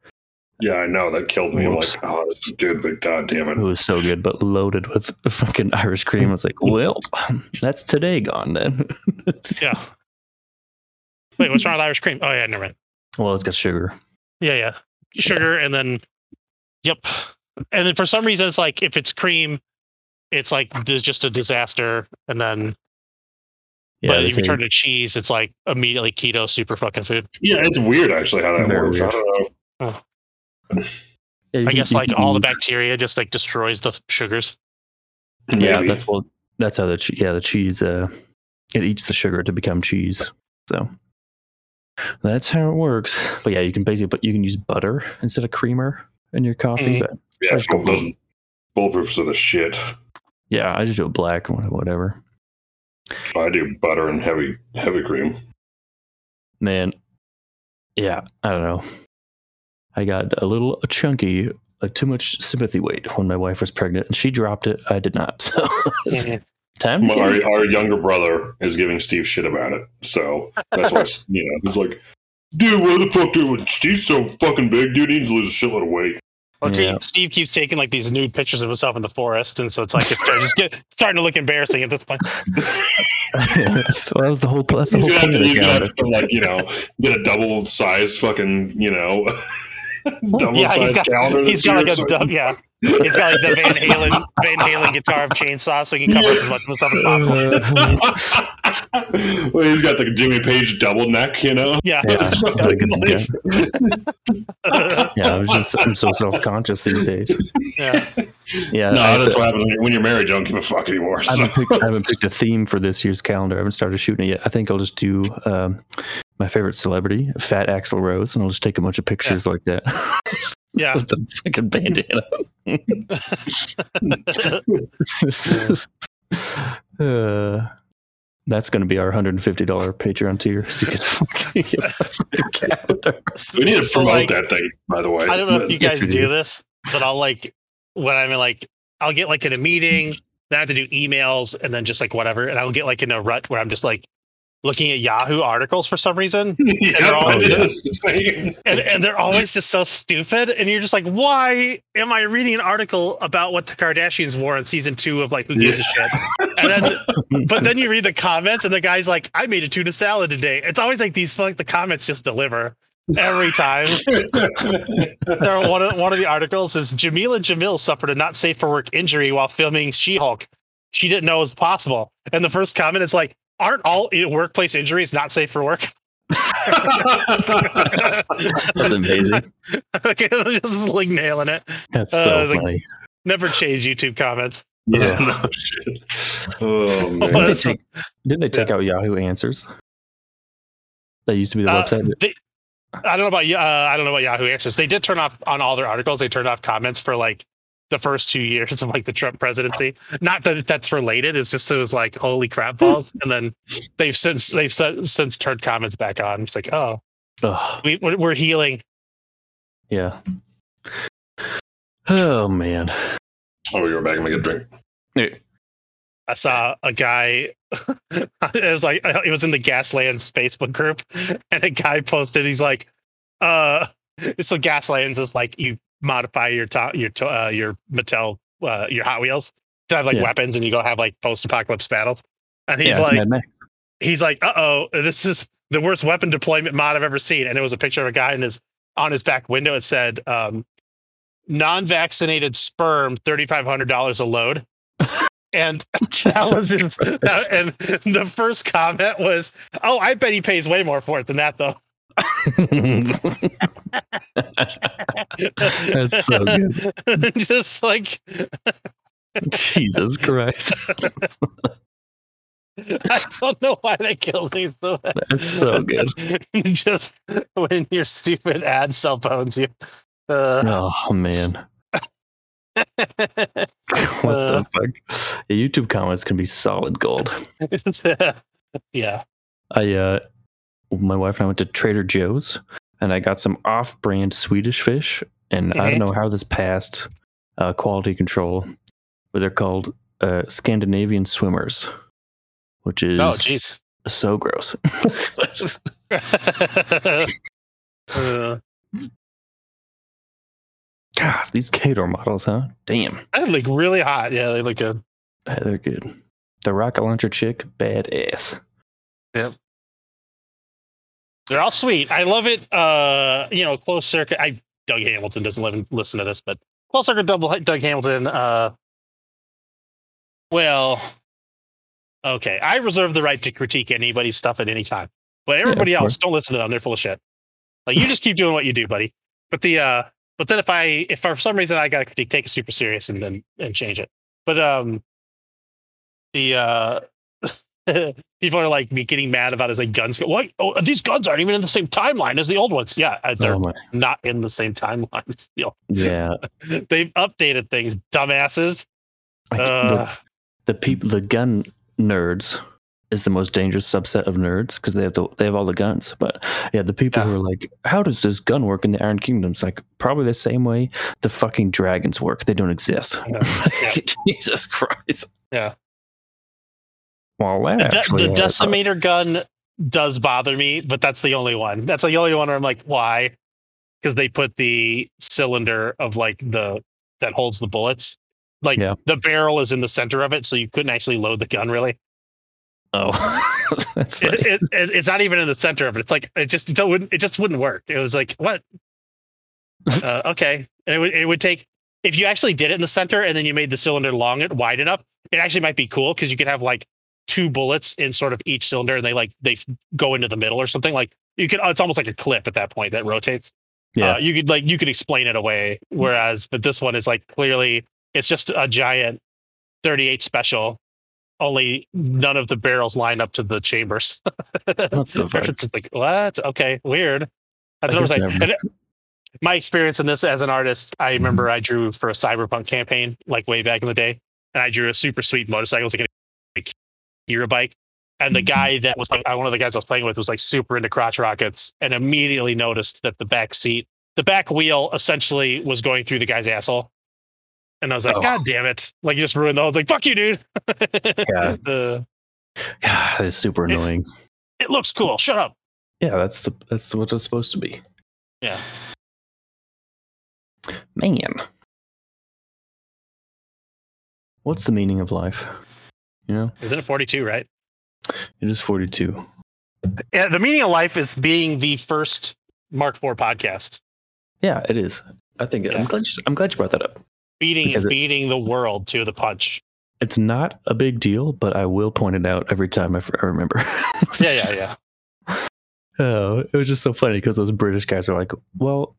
Yeah, I know that killed me. I'm Whoops. like, oh, this is good, but god damn It it. was so good, but loaded with fucking Irish cream. I was like, well, that's today gone then. Yeah. Wait, what's wrong with Irish cream? Oh yeah, never mind. Well, it's got sugar. Yeah, yeah. Sugar and then Yep. And then for some reason it's like if it's cream, it's like just a disaster. And then Yeah, but if you turn to cheese, it's like immediately keto super fucking food. Yeah, it's weird actually how that Very works. I don't know. yeah, you I guess like all the bacteria just like destroys the sugars. Yeah, that's well. That's how the che- yeah the cheese uh it eats the sugar to become cheese. So that's how it works. But yeah, you can basically but you can use butter instead of creamer in your coffee. Mhm. But yeah, Just go those bulletproofs are the shit. yeah, I just do it black wha- whatever. I do butter and heavy heavy cream. Man, yeah, I don't know. I got a little chunky, like too much sympathy weight when my wife was pregnant, and she dropped it. I did not. So time. to Our, our younger brother is giving Steve shit about it, so that's why you know he's like, dude, where the fuck do Steve's so fucking big, dude? He needs to lose a shitload of weight. Well, Steve- Yeah. Steve keeps taking like these nude pictures of himself in the forest, and so it's like it's starting, just get, starting to look embarrassing at this point. well, that was the whole. That's the He's whole gonna, have to, he's gonna have to like you know get a double sized fucking you know double yeah, he's sized got, calendar. he's this got like a so- dub, yeah. He's got like the Van Halen Van Halen guitar of chainsaw, so he can cover up as much of himself as possible. well, he's got the Jimmy Page double neck, you know. Yeah, Yeah, yeah. I'm just I'm so self conscious these days. yeah. Yeah, no, I, that's what happens when you're- married. You don't give a fuck anymore. I haven't, picked, I haven't picked a theme for this year's calendar. I haven't started shooting it yet. I think I'll just do um, my favorite celebrity, Fat Axl Rose, and I'll just take a bunch of pictures like that Yeah. with the fucking bandana. uh, that's going to be our $150 Patreon tier. So you can fucking get a fucking calendar. we need to promote like, that thing, by the way. I don't know if you guys do do. this, but I'll like when I'm in like I'll get like in a meeting, then I have to do emails and then just like whatever, and I'll get like in a rut where I'm just like looking at Yahoo articles for some reason, yeah, they're all- it is. and and they're always just so stupid, and you're just like, why am I reading an article about what the Kardashians wore in season two of like Who Gives a Shit? And then, but then you read the comments, and the guy's like, I made a tuna salad today. It's always like these like the comments just deliver every time. there, one of one of the articles is Jameela Jamil suffered a not safe for work injury while filming She-Hulk. She didn't know it was possible. And the first comment is like, "Aren't all workplace injuries not safe for work?" That's amazing. okay, just like nailing it. That's Uh, so the- funny. Never change YouTube comments. yeah, no shit. Oh man. Didn't they take, didn't they take out Yahoo Answers? That used to be the Uh, website. they- I don't know about uh, I don't know about Yahoo Answers. They did turn off on all their articles. They turned off comments for like the first two years of like the Trump presidency. Not that that's related. It's just it was like holy crap balls. And then they've since they've since, since turned comments back on. It's like oh Ugh, we we're we're healing. yeah. Oh man. Oh, you were back and make a drink. Yeah. I saw a guy. it was like it was in the Gaslands Facebook group, and a guy posted. He's like, "Uh, so Gaslands is like you modify your to- your to- uh, your Mattel uh, your Hot Wheels to have like Yeah. weapons, and you go have like post-apocalypse battles." And he's yeah, like, he's like, "Uh oh, this is the worst weapon deployment mod I've ever seen." And it was a picture of a guy in his on his back window. It said, um, "Non-vaccinated sperm, thirty five hundred dollars a load." And that was his, that, and the first comment was, "Oh, I bet he pays way more for it than that, though." That's so good. Just like Jesus Christ. I don't know why they killed me so bad. That's so good. Just when your stupid ad cell phones you. Uh, Oh man, what Uh. the fuck? Yeah, YouTube comments can be solid gold. yeah. I uh my wife and I went to Trader Joe's and I got some off-brand Swedish fish and I don't know how this passed uh, quality control, but they're called uh, Scandinavian swimmers, which is Oh, jeez. so gross. uh, God, these Khador models, huh? Damn, they look really hot. Yeah, they look good. Yeah, they're good. The rocket launcher chick, badass. They're all sweet. I love it. Uh, you know, close circuit. I Doug Hamilton doesn't live, listen to this, but close circuit double Doug Hamilton. Uh, well, okay. I reserve the right to critique anybody's stuff at any time, but everybody else course. don't listen to them. They're full of shit. Like you just keep doing what you do, buddy. But the uh, but then if I if for some reason I got to critique, take it super serious and then and change it. But um, the uh. people are like me getting mad about his like guns. What? Oh, these guns aren't even in the same timeline as the old ones. Yeah, uh, they're Oh not in the same timeline. Yeah. they've updated things, dumbasses. C- the- Uh, the people the gun nerds is the most dangerous subset of nerds because they have the, they have all the guns but yeah the people who are like how does this gun work in the iron kingdom it's like probably the same way the fucking dragons work they don't exist Yeah. Yeah. jesus christ Yeah. Well that the, de- the up. decimator gun does bother me, but that's the only one. That's the only one where I'm like, why? Because they put the cylinder of like the that holds the bullets. Like Yeah. the barrel is in the center of it, so you couldn't actually load the gun really. oh that's. It, it, it, it's not even in the center of it. It's like it just it wouldn't it just wouldn't work. It was like what? uh, okay, and it would it would take if you actually did it in the center and then you made the cylinder long and wide enough. It actually might be cool because you could have like two bullets in sort of each cylinder and they like they go into the middle or something. Like you could it's almost like a clip at that point that rotates. Yeah. uh, you could like you could explain it away. Whereas, but this one is like clearly it's just a giant 38 special. Only none of the barrels line up to the chambers. it's like what? Okay, weird. That's what I'm guess saying. never. My experience in this as an artist, I remember I drew for a cyberpunk campaign like way back in the day, and I drew a super sweet motorcycle, like Kira bike. And the guy that was like uh, one of the guys I was playing with was like super into crotch rockets, and immediately noticed that the back seat, the back wheel, essentially was going through the guy's asshole. And I was like, Oh. God damn it! Like you just ruined the whole. It's like, fuck you, dude. Yeah. God, it's super annoying it looks cool. Shut up. yeah that's the that's what it's supposed to be Yeah. man what's the meaning of life you know Isn't it 42, right? it is 42 Yeah, the meaning of life is being the first Mark IV podcast, Yeah, it is. I think Yeah. I'm glad you, I'm glad you brought that up. beating it- beating the world to the punch. It's not a big deal, but I will point it out every time I, f- I remember. Yeah, yeah, yeah. Oh, it was just so funny because those British guys are like, "Well,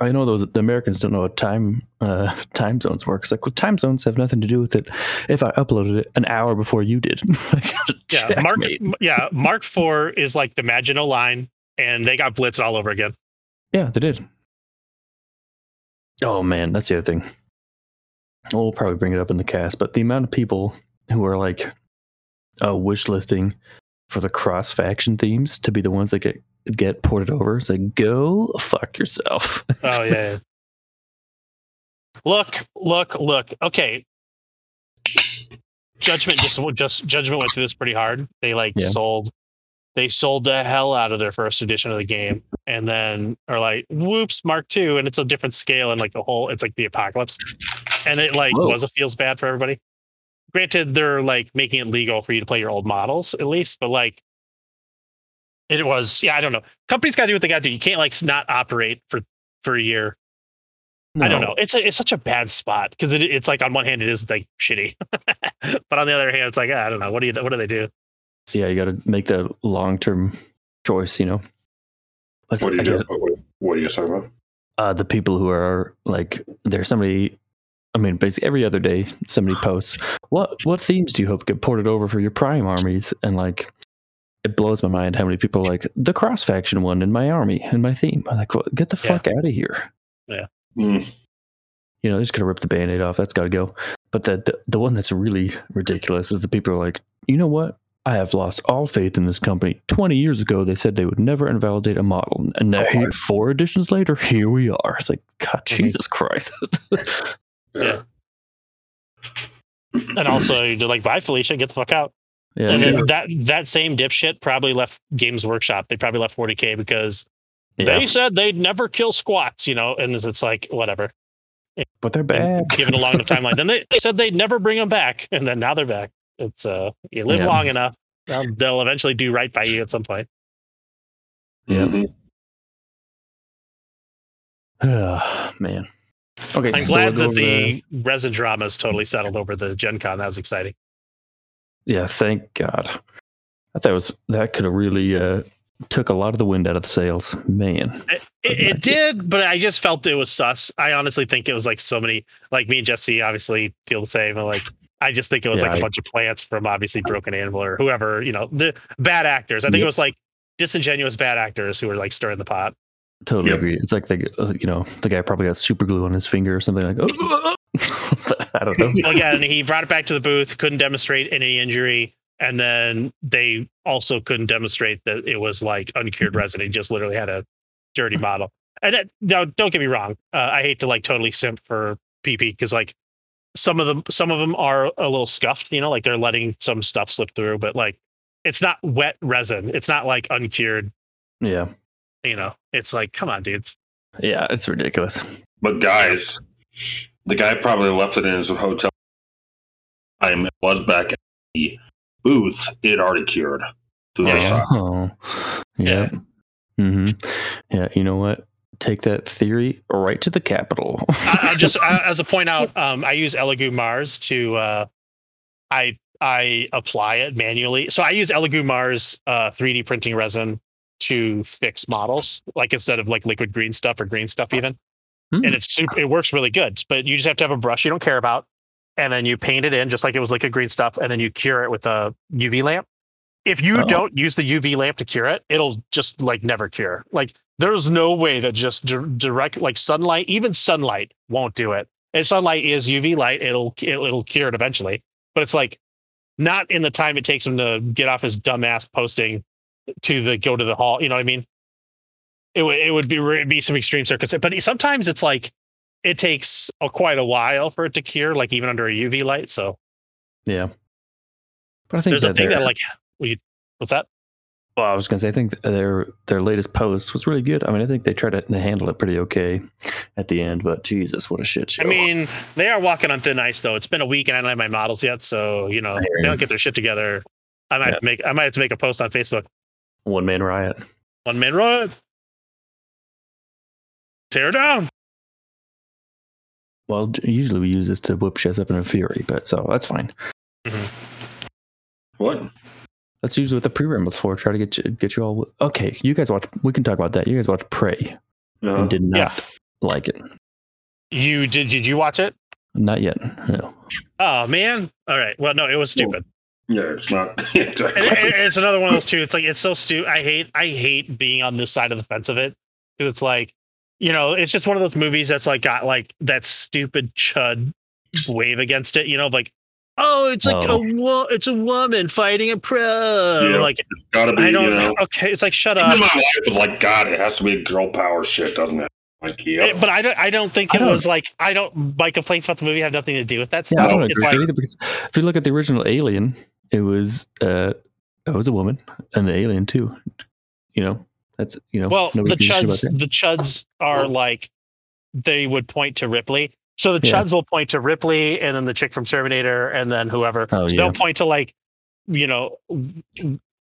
I know those the Americans don't know how time uh, time zones work." It's like, "Well, time zones have nothing to do with it." If I uploaded it an hour before you did, Yeah, Mark. Yeah, Mark IV is like the Maginot Line, and they got blitzed all over again. Yeah, they did. Oh man, that's the other thing. We'll probably bring it up in the cast, but the amount of people who are like uh, wish listing for the cross faction themes to be the ones that get get ported over. It's like go fuck yourself. Oh yeah. yeah. Look, look, look. Okay. Judgment just just Judgment went through this pretty hard. They like Yeah. sold they sold the hell out of their first edition of the game and then are like whoops mark two and it's a different scale and like the whole it's like the apocalypse and it like Whoa. was a feels bad for everybody granted they're like making it legal for you to play your old models at least but like it was yeah i don't know companies got to do what they got to do you can't like not operate for for a year I don't know. It's a, it's such a bad spot because it, it's like on one hand it is like shitty, but on the other hand it's like ah, I don't know what do you what do they do? So yeah, you got to make the long term choice. You know, But What are you guess, What, what are you talking about? uh, the people who are like, there's somebody I mean, basically every other day somebody posts, "What what themes do you hope get ported over for your Prime armies?" And like, it blows my mind how many people are like the cross faction one in my army in my theme. I'm like, well, get the Yeah. fuck out of here. Mm. You know, they're just gonna rip the band-aid off. That's got to go. But the, the the one that's really ridiculous is the people are like, you know what? I have lost all faith in this company. Twenty years ago, they said they would never invalidate a model, and now Oh, here, four editions later, here we are. It's like, God, Mhm. Jesus Christ. Yeah. And also, you're like, bye, Felicia, get the fuck out. Yeah, and then that that same dipshit probably left Games Workshop. They probably left 40k because yeah. they said they'd never kill squats, you know. And it's like whatever. but they're back. Given a long enough timeline, then they, they said they'd never bring them back, and then now they're back. It's uh, you live Yeah. long enough, they'll, they'll eventually do right by you at some point. Yeah. Mhm. Man. Okay. I'm so glad we'll that over the resin drama is totally settled over the Gen Con. That was exciting. Yeah, thank God. I thought it was that could have really uh, took a lot of the wind out of the sails. Man. It, it, it did, but I just felt it was sus. I honestly think it was like so many, like me and Jesse obviously feel the same. but, Like, I just think it was Yeah, like a I- bunch of plants from obviously Broken Anvil or whoever, you know, the bad actors. I think it was like disingenuous bad actors who were like stirring the pot. Totally Yep. agree. It's like the uh, you know the guy probably got super glue on his finger or something like. but I don't know. Well, yeah, and he brought it back to the booth, couldn't demonstrate any injury. And then they also couldn't demonstrate that it was like uncured resin. He just literally had a dirty model. And that, no, don't get me wrong. Uh, I hate to like totally simp for PP because like some of them, some of them are a little scuffed. You know, like they're letting some stuff slip through, but like it's not wet resin. It's not like uncured. Yeah, You know, it's like come on, dudes. yeah, it's ridiculous. But guys, the guy probably left it in his hotel. Time was back at the booth. It already cured to the Yeah. side. Oh, yeah. hmm Yeah, you know what? Take that theory right to the capital. I, I just I, as a point out, um, I use Elegoo Mars to uh, I I apply it manually. So I use Elegoo Mars uh, 3D printing resin to fix models, like instead of like liquid green stuff or green stuff even. Hmm. And it's super. It works really good, but you just have to have a brush you don't care about, and then you paint it in just like it was liquid green stuff, and then you cure it with a UV lamp. If you Oh. don't use the UV lamp to cure it, it'll just like never cure. Like there's no way that just di- direct like sunlight, even sunlight won't do it. And sunlight is UV light; it'll it'll, it'll cure it eventually. But it's like not in the time it takes him to get off his dumbass posting to the go to the hall. You know what I mean? It would it would be re- be some extreme circumstances, but sometimes it's like it takes a, quite a while for it to cure, like even under a UV light. So yeah, but I think there's a thing that like we what's that? Well, I was gonna say I think their their latest post was really good. I mean, I think they tried to handle it pretty okay at the end, but Jesus, what a shit show! I mean, they are walking on thin ice though. It's been a week and I don't have my models yet, so you know they don't get their shit together. I might have to make I might have to make a post on Facebook. One man riot. One man riot. Tear down. Well, usually we use this to whip shit up in a fury, but so that's fine. Mm-hmm. What? That's usually what the pre-rim was for. Try to get you, get you all okay. You guys watch. We can talk about that. You guys watch Prey No. and did not Yeah. like it. You did did you watch it? Not yet. No. Oh man. All right. Well, no, it was stupid. Yeah, it's not. Exactly. it- it- it's another one of those too. It's like it's so stupid. I hate I hate being on this side of the fence of it because it's like, you know, it's just one of those movies that's like got like that stupid chud wave against it. You know, like, oh, it's like Oh. a wo- it's a woman fighting a pro. Yeah. Like, it's got to be, I don't know. Okay, it's like shut up. my wife was like, God, it has to be a girl power shit, doesn't it? Like, yeah. Eh, it- but I don't. I don't think it don't- was like I don't. My complaints about the movie have nothing to do with that Yeah, I don't agree like, either because if you look at the original Alien, it was uh, it was a woman and the Alien too. You know, that's you know. Well, the nobody gives a shit about chuds, the chuds are like they would point to Ripley. So the Yeah. chuds will point to Ripley, and then the chick from Terminator, and then whoever. Oh yeah. They'll point to like, you know,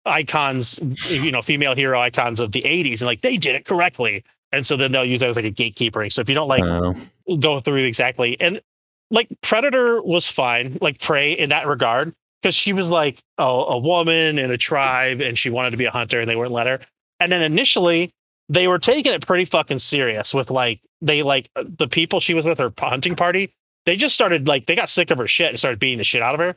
icons, you know, female hero icons of the '80s, and like they did it correctly. And so then they'll use that as like a gatekeepering. So if you don't like Oh, go through exactly. And like Predator was fine, like Prey in that regard, because she was like a, a woman in a tribe and she wanted to be a hunter and they wouldn't let her. And then initially they were taking it pretty fucking serious with like they like uh, the people she was with her hunting party they just started like they got sick of her shit and started beating the shit out of her.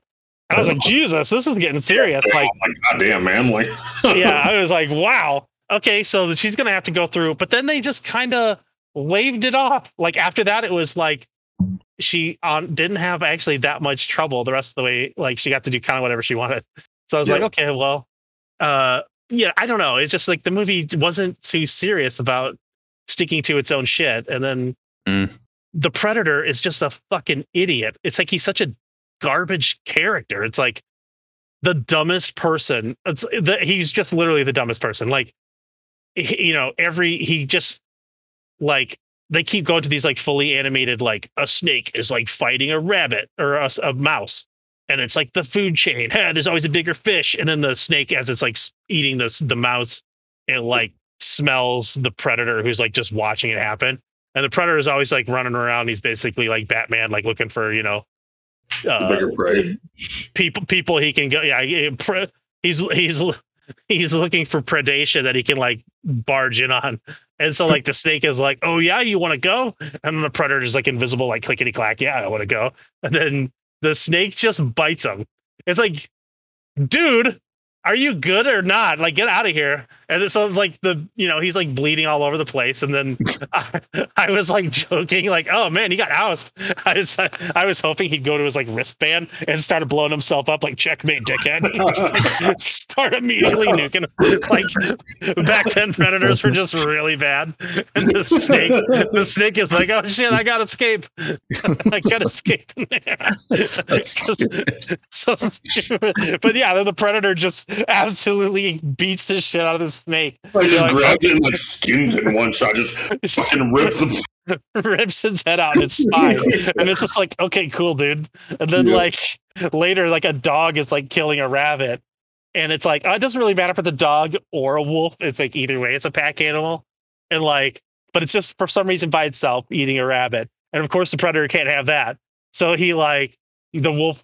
And I was like, oh. Jesus, this is getting serious. Like, oh my goddamn man, like yeah, I was like, wow, okay, so she's gonna have to go through. But then they just kind of waved it off. Like after that, it was like she on didn't have actually that much trouble the rest of the way. Like she got to do kind of whatever she wanted. So I was like, okay, well, uh, yeah, I don't know. It's just like the movie wasn't too serious about sticking to its own shit, and then Mm. the predator is just a fucking idiot. It's like he's such a garbage character. It's like the dumbest person. It's the, he's just literally the dumbest person. Like he- you know, every he just like they keep going to these like fully animated like a snake is like fighting a rabbit or a mouse. And it's like the food chain. Hey, there's always a bigger fish. And then the snake as it's like eating this the mouse it like smells the predator who's like just watching it happen. And the predator is always like running around. He's basically like batman like looking for you know uh, bigger prey. people people he can go yeah he- he's he's he's looking for predation that he can like barge in on. And so like the snake is like oh yeah you want to go? And the predator is like invisible like clickety clack yeah i want to go. And then the snake just bites him. It's like dude are you good or not? Like get out of here. And so like the you know he's like bleeding all over the place. And then I, I was like joking like oh man he got housed i was i was hoping he'd go to his like wristband and started blowing himself up like checkmate dickhead. Start immediately nuking him. like back then predators were just really bad. And the snake the snake is like oh shit i gotta escape. I gotta escape in there. So so. But yeah, then the predator just absolutely beats the shit out of the snake, Like just Like- grabs it and like skins it in one shot, just fucking rips him. rips his head out and its spine, and it's just like, okay, cool, dude. And then Yeah. like later, like a dog is like killing a rabbit, and it's like, oh, it doesn't really matter for the dog or a wolf. It's like either way, it's a pack animal, and like, but it's just for some reason by itself eating a rabbit, and of course the predator can't have that, so he like the wolf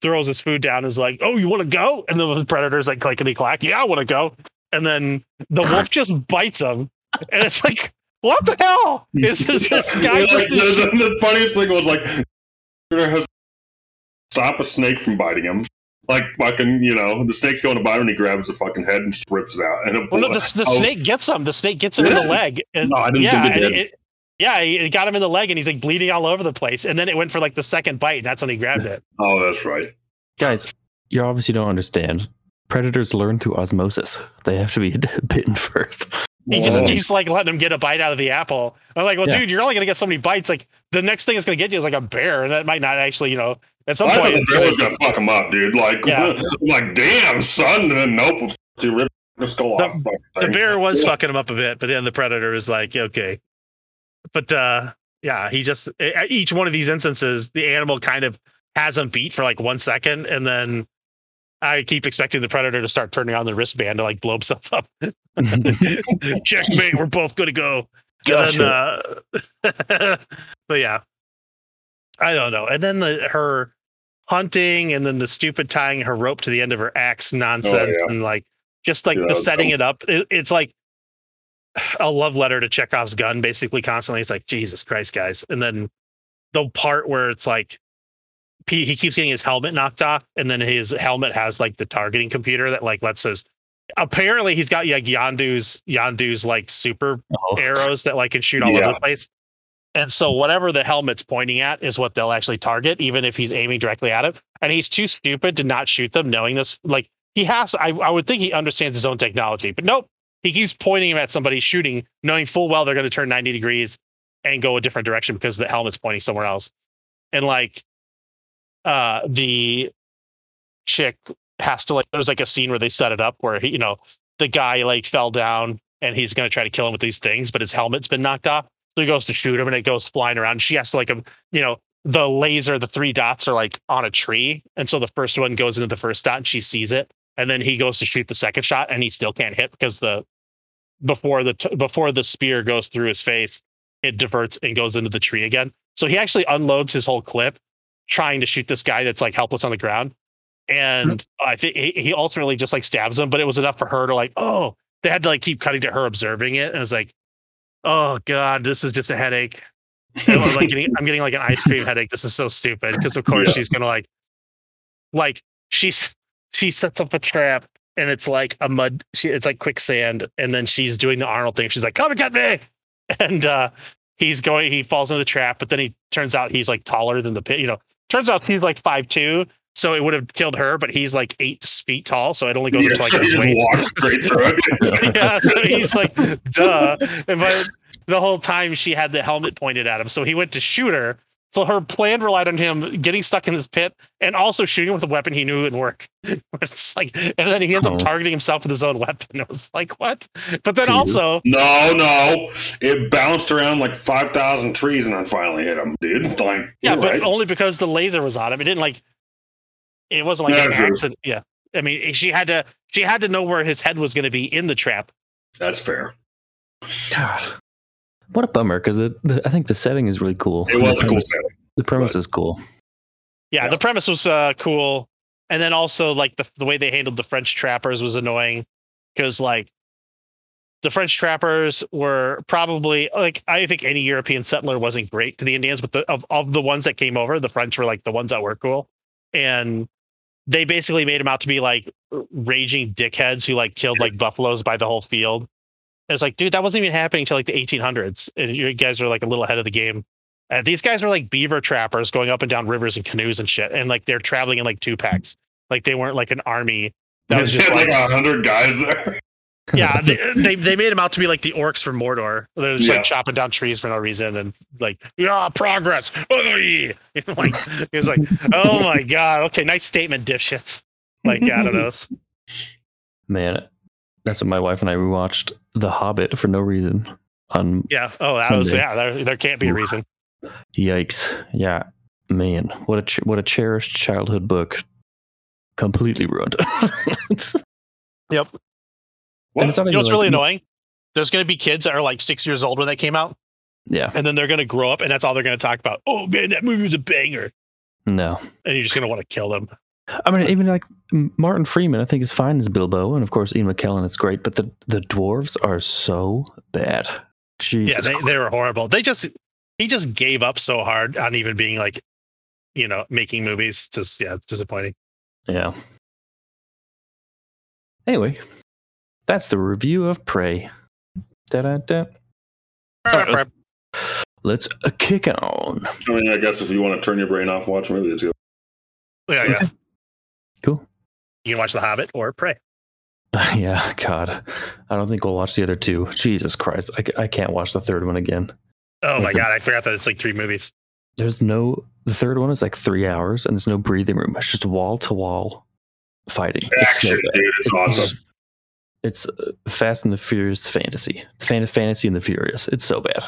throws his food down, is like, oh, you want to go? And the predator's like clickety clack, yeah, I want to go, and then the wolf just bites him, and it's like. What the hell? Is this, this guy Like, just the, the, the funniest thing was like, has stop a snake from biting him. Like fucking, you know, the snake's going to bite him, and he grabs the fucking head and just rips it out. And it, Well, no, the, the oh, snake gets him. The snake gets him in the leg. And, No, I didn't yeah, think it did. it- yeah, he it got him in the leg, and he's like bleeding all over the place. And then it went for like the second bite, and that's when he grabbed it. Oh, that's right. Guys, you obviously don't understand. Predators learn through osmosis. They have to be bitten first. He just keeps like letting him get a bite out of the apple. I'm like, well, Yeah. dude, you're only gonna get so many bites. Like the next thing it's gonna get you is like a bear, and that might not actually, you know, at some I thought point. the it's bear gonna- was gonna fuck him up, dude. Like, Yeah. like, damn, son. And then nope, he ripped the skull The- off. fucking the bear was Yeah. fucking him up a bit, but then the predator is like, okay. But uh yeah, he just each one of these instances, the animal kind of has him beat for like one second, and then I keep expecting the predator to start turning on the wristband to like blow himself up. Checkmate, we're both gonna go. And then, uh, but yeah, I don't know. And then the her hunting, and then the stupid tying her rope to the end of her axe nonsense, yeah. and like just like Yeah, the setting dumb. it up. It, it's like a love letter to Chekhov's gun, basically. Constantly, it's like Jesus Christ, guys. And then the part where it's like he, keeps getting his helmet knocked off, and then his helmet has like the targeting computer that like lets us. Apparently, he's got like Yondu's Yondu's like super Oh. arrows that like can shoot all Yeah. over the place. And so whatever the helmet's pointing at is what they'll actually target, even if he's aiming directly at it. And he's too stupid to not shoot them, knowing this. Like he has, I, I would think he understands his own technology, but nope. He keeps pointing him at somebody shooting, knowing full well they're going to turn 90 degrees and go a different direction because the helmet's pointing somewhere else. And like uh the chick has to like there's like a scene where they set it up where he, you know, the guy like fell down and he's going to try to kill him with these things, but his helmet's been knocked off. So he goes to shoot him and it goes flying around. She has to like, um, you know, the laser, the three dots are like on a tree. And so the first one goes into the first dot and she sees it. And then he goes to shoot the second shot and he still can't hit because the, before the, t- before the spear goes through his face, it diverts and goes into the tree again. So he actually unloads his whole clip trying to shoot this guy that's like helpless on the ground. And mm-hmm. I think he, he ultimately just like stabs him, but it was enough for her to like, oh, they had to like keep cutting to her observing it. And it was like, oh God, this is just a headache. And I'm like getting, I'm getting like an ice cream headache. This is so stupid because of course Yeah. she's gonna like, like she's she sets up a trap and it's like a mud. She it's like quicksand, and then she's doing the Arnold thing. She's like, "Come and get me!" And uh, he's going. He falls into the trap, but then he turns out he's like taller than the pit. You know, turns out he's like five two, so it would have killed her, but he's like eight feet tall, so it only goes Yeah, up to like so he his just waist. walks straight through it. yeah, so he's like, duh. And but the whole time she had the helmet pointed at him. So he went to shoot her. So her plan relied on him getting stuck in this pit and also shooting with a weapon he knew wouldn't work. It's like, and then he ends Oh. up targeting himself with his own weapon. It was like, what? But then Cool. also, No, no. It bounced around like 5,000 trees and then finally hit him, dude. Like, yeah, but right. only because the laser was on him. It didn't like, it wasn't like Yeah, an true. accident. Yeah. I mean, she had to, she had to know where his head was going to be in the trap. That's fair. God, what a bummer. Because I think the setting is really cool. It was the a cool premise, setting. the premise is cool. yeah, Yeah. the premise was uh, cool and then also like the, the way they handled the french trappers was annoying because like the french trappers were probably like i think any european settler wasn't great to the indians but the, of, of the ones that came over the french were like the ones that were cool and they basically made them out to be like raging dickheads who like killed like buffaloes by the whole field and it's like dude that wasn't even happening until like the 1800s and you guys are like a little ahead of the game uh, these guys are like beaver trappers going up and down rivers and canoes and shit, and like they're traveling in like two packs. Like they weren't like an army. That was just like, like a hundred guys there. yeah, they, they they made them out to be like the orcs from Mordor. They're just Yeah. like chopping down trees for no reason and like yeah, progress. Oy! like he was like, oh my god, okay, nice statement, dipshits. Like I don't know. Man, that's what my wife and I rewatched The Hobbit for no reason. On Yeah. Oh, that was yeah. There, there can't be a reason. yikes, yeah, man, what a ch- what a cherished childhood book, completely ruined. Yep. And it's You know what's like- really annoying? There's going to be kids that are like six years old when they came out, Yeah, and then they're going to grow up, and that's all they're going to talk about. Oh man, that movie was a banger, no. and you're just going to want to kill them. I mean, even like Martin Freeman, I think is fine as Bilbo, and of course Ian McKellen it's great, but the the dwarves are so bad. Jesus, yeah, they, they were horrible. They just he just gave up so hard on even being like, you know, making movies. Just yeah, it's disappointing. yeah. Anyway, that's the review of Prey. Da-da-da. All right, let's, let's uh, kick on. I mean, I guess if you want to turn your brain off, watch a movie. It's good. yeah, yeah. Cool. You can watch The Hobbit or Prey. Yeah, God, I don't think we'll watch the other two. Jesus Christ, I, I can't watch the third one again. Oh my Okay. god, I forgot that it's like three movies. There's no the third one is like three hours, and there's no breathing room. It's just wall to wall fighting. It's so Action, bad. dude. It's awesome. It's uh, Fast and the Furious fantasy, Fan- fantasy and the Furious. It's so bad.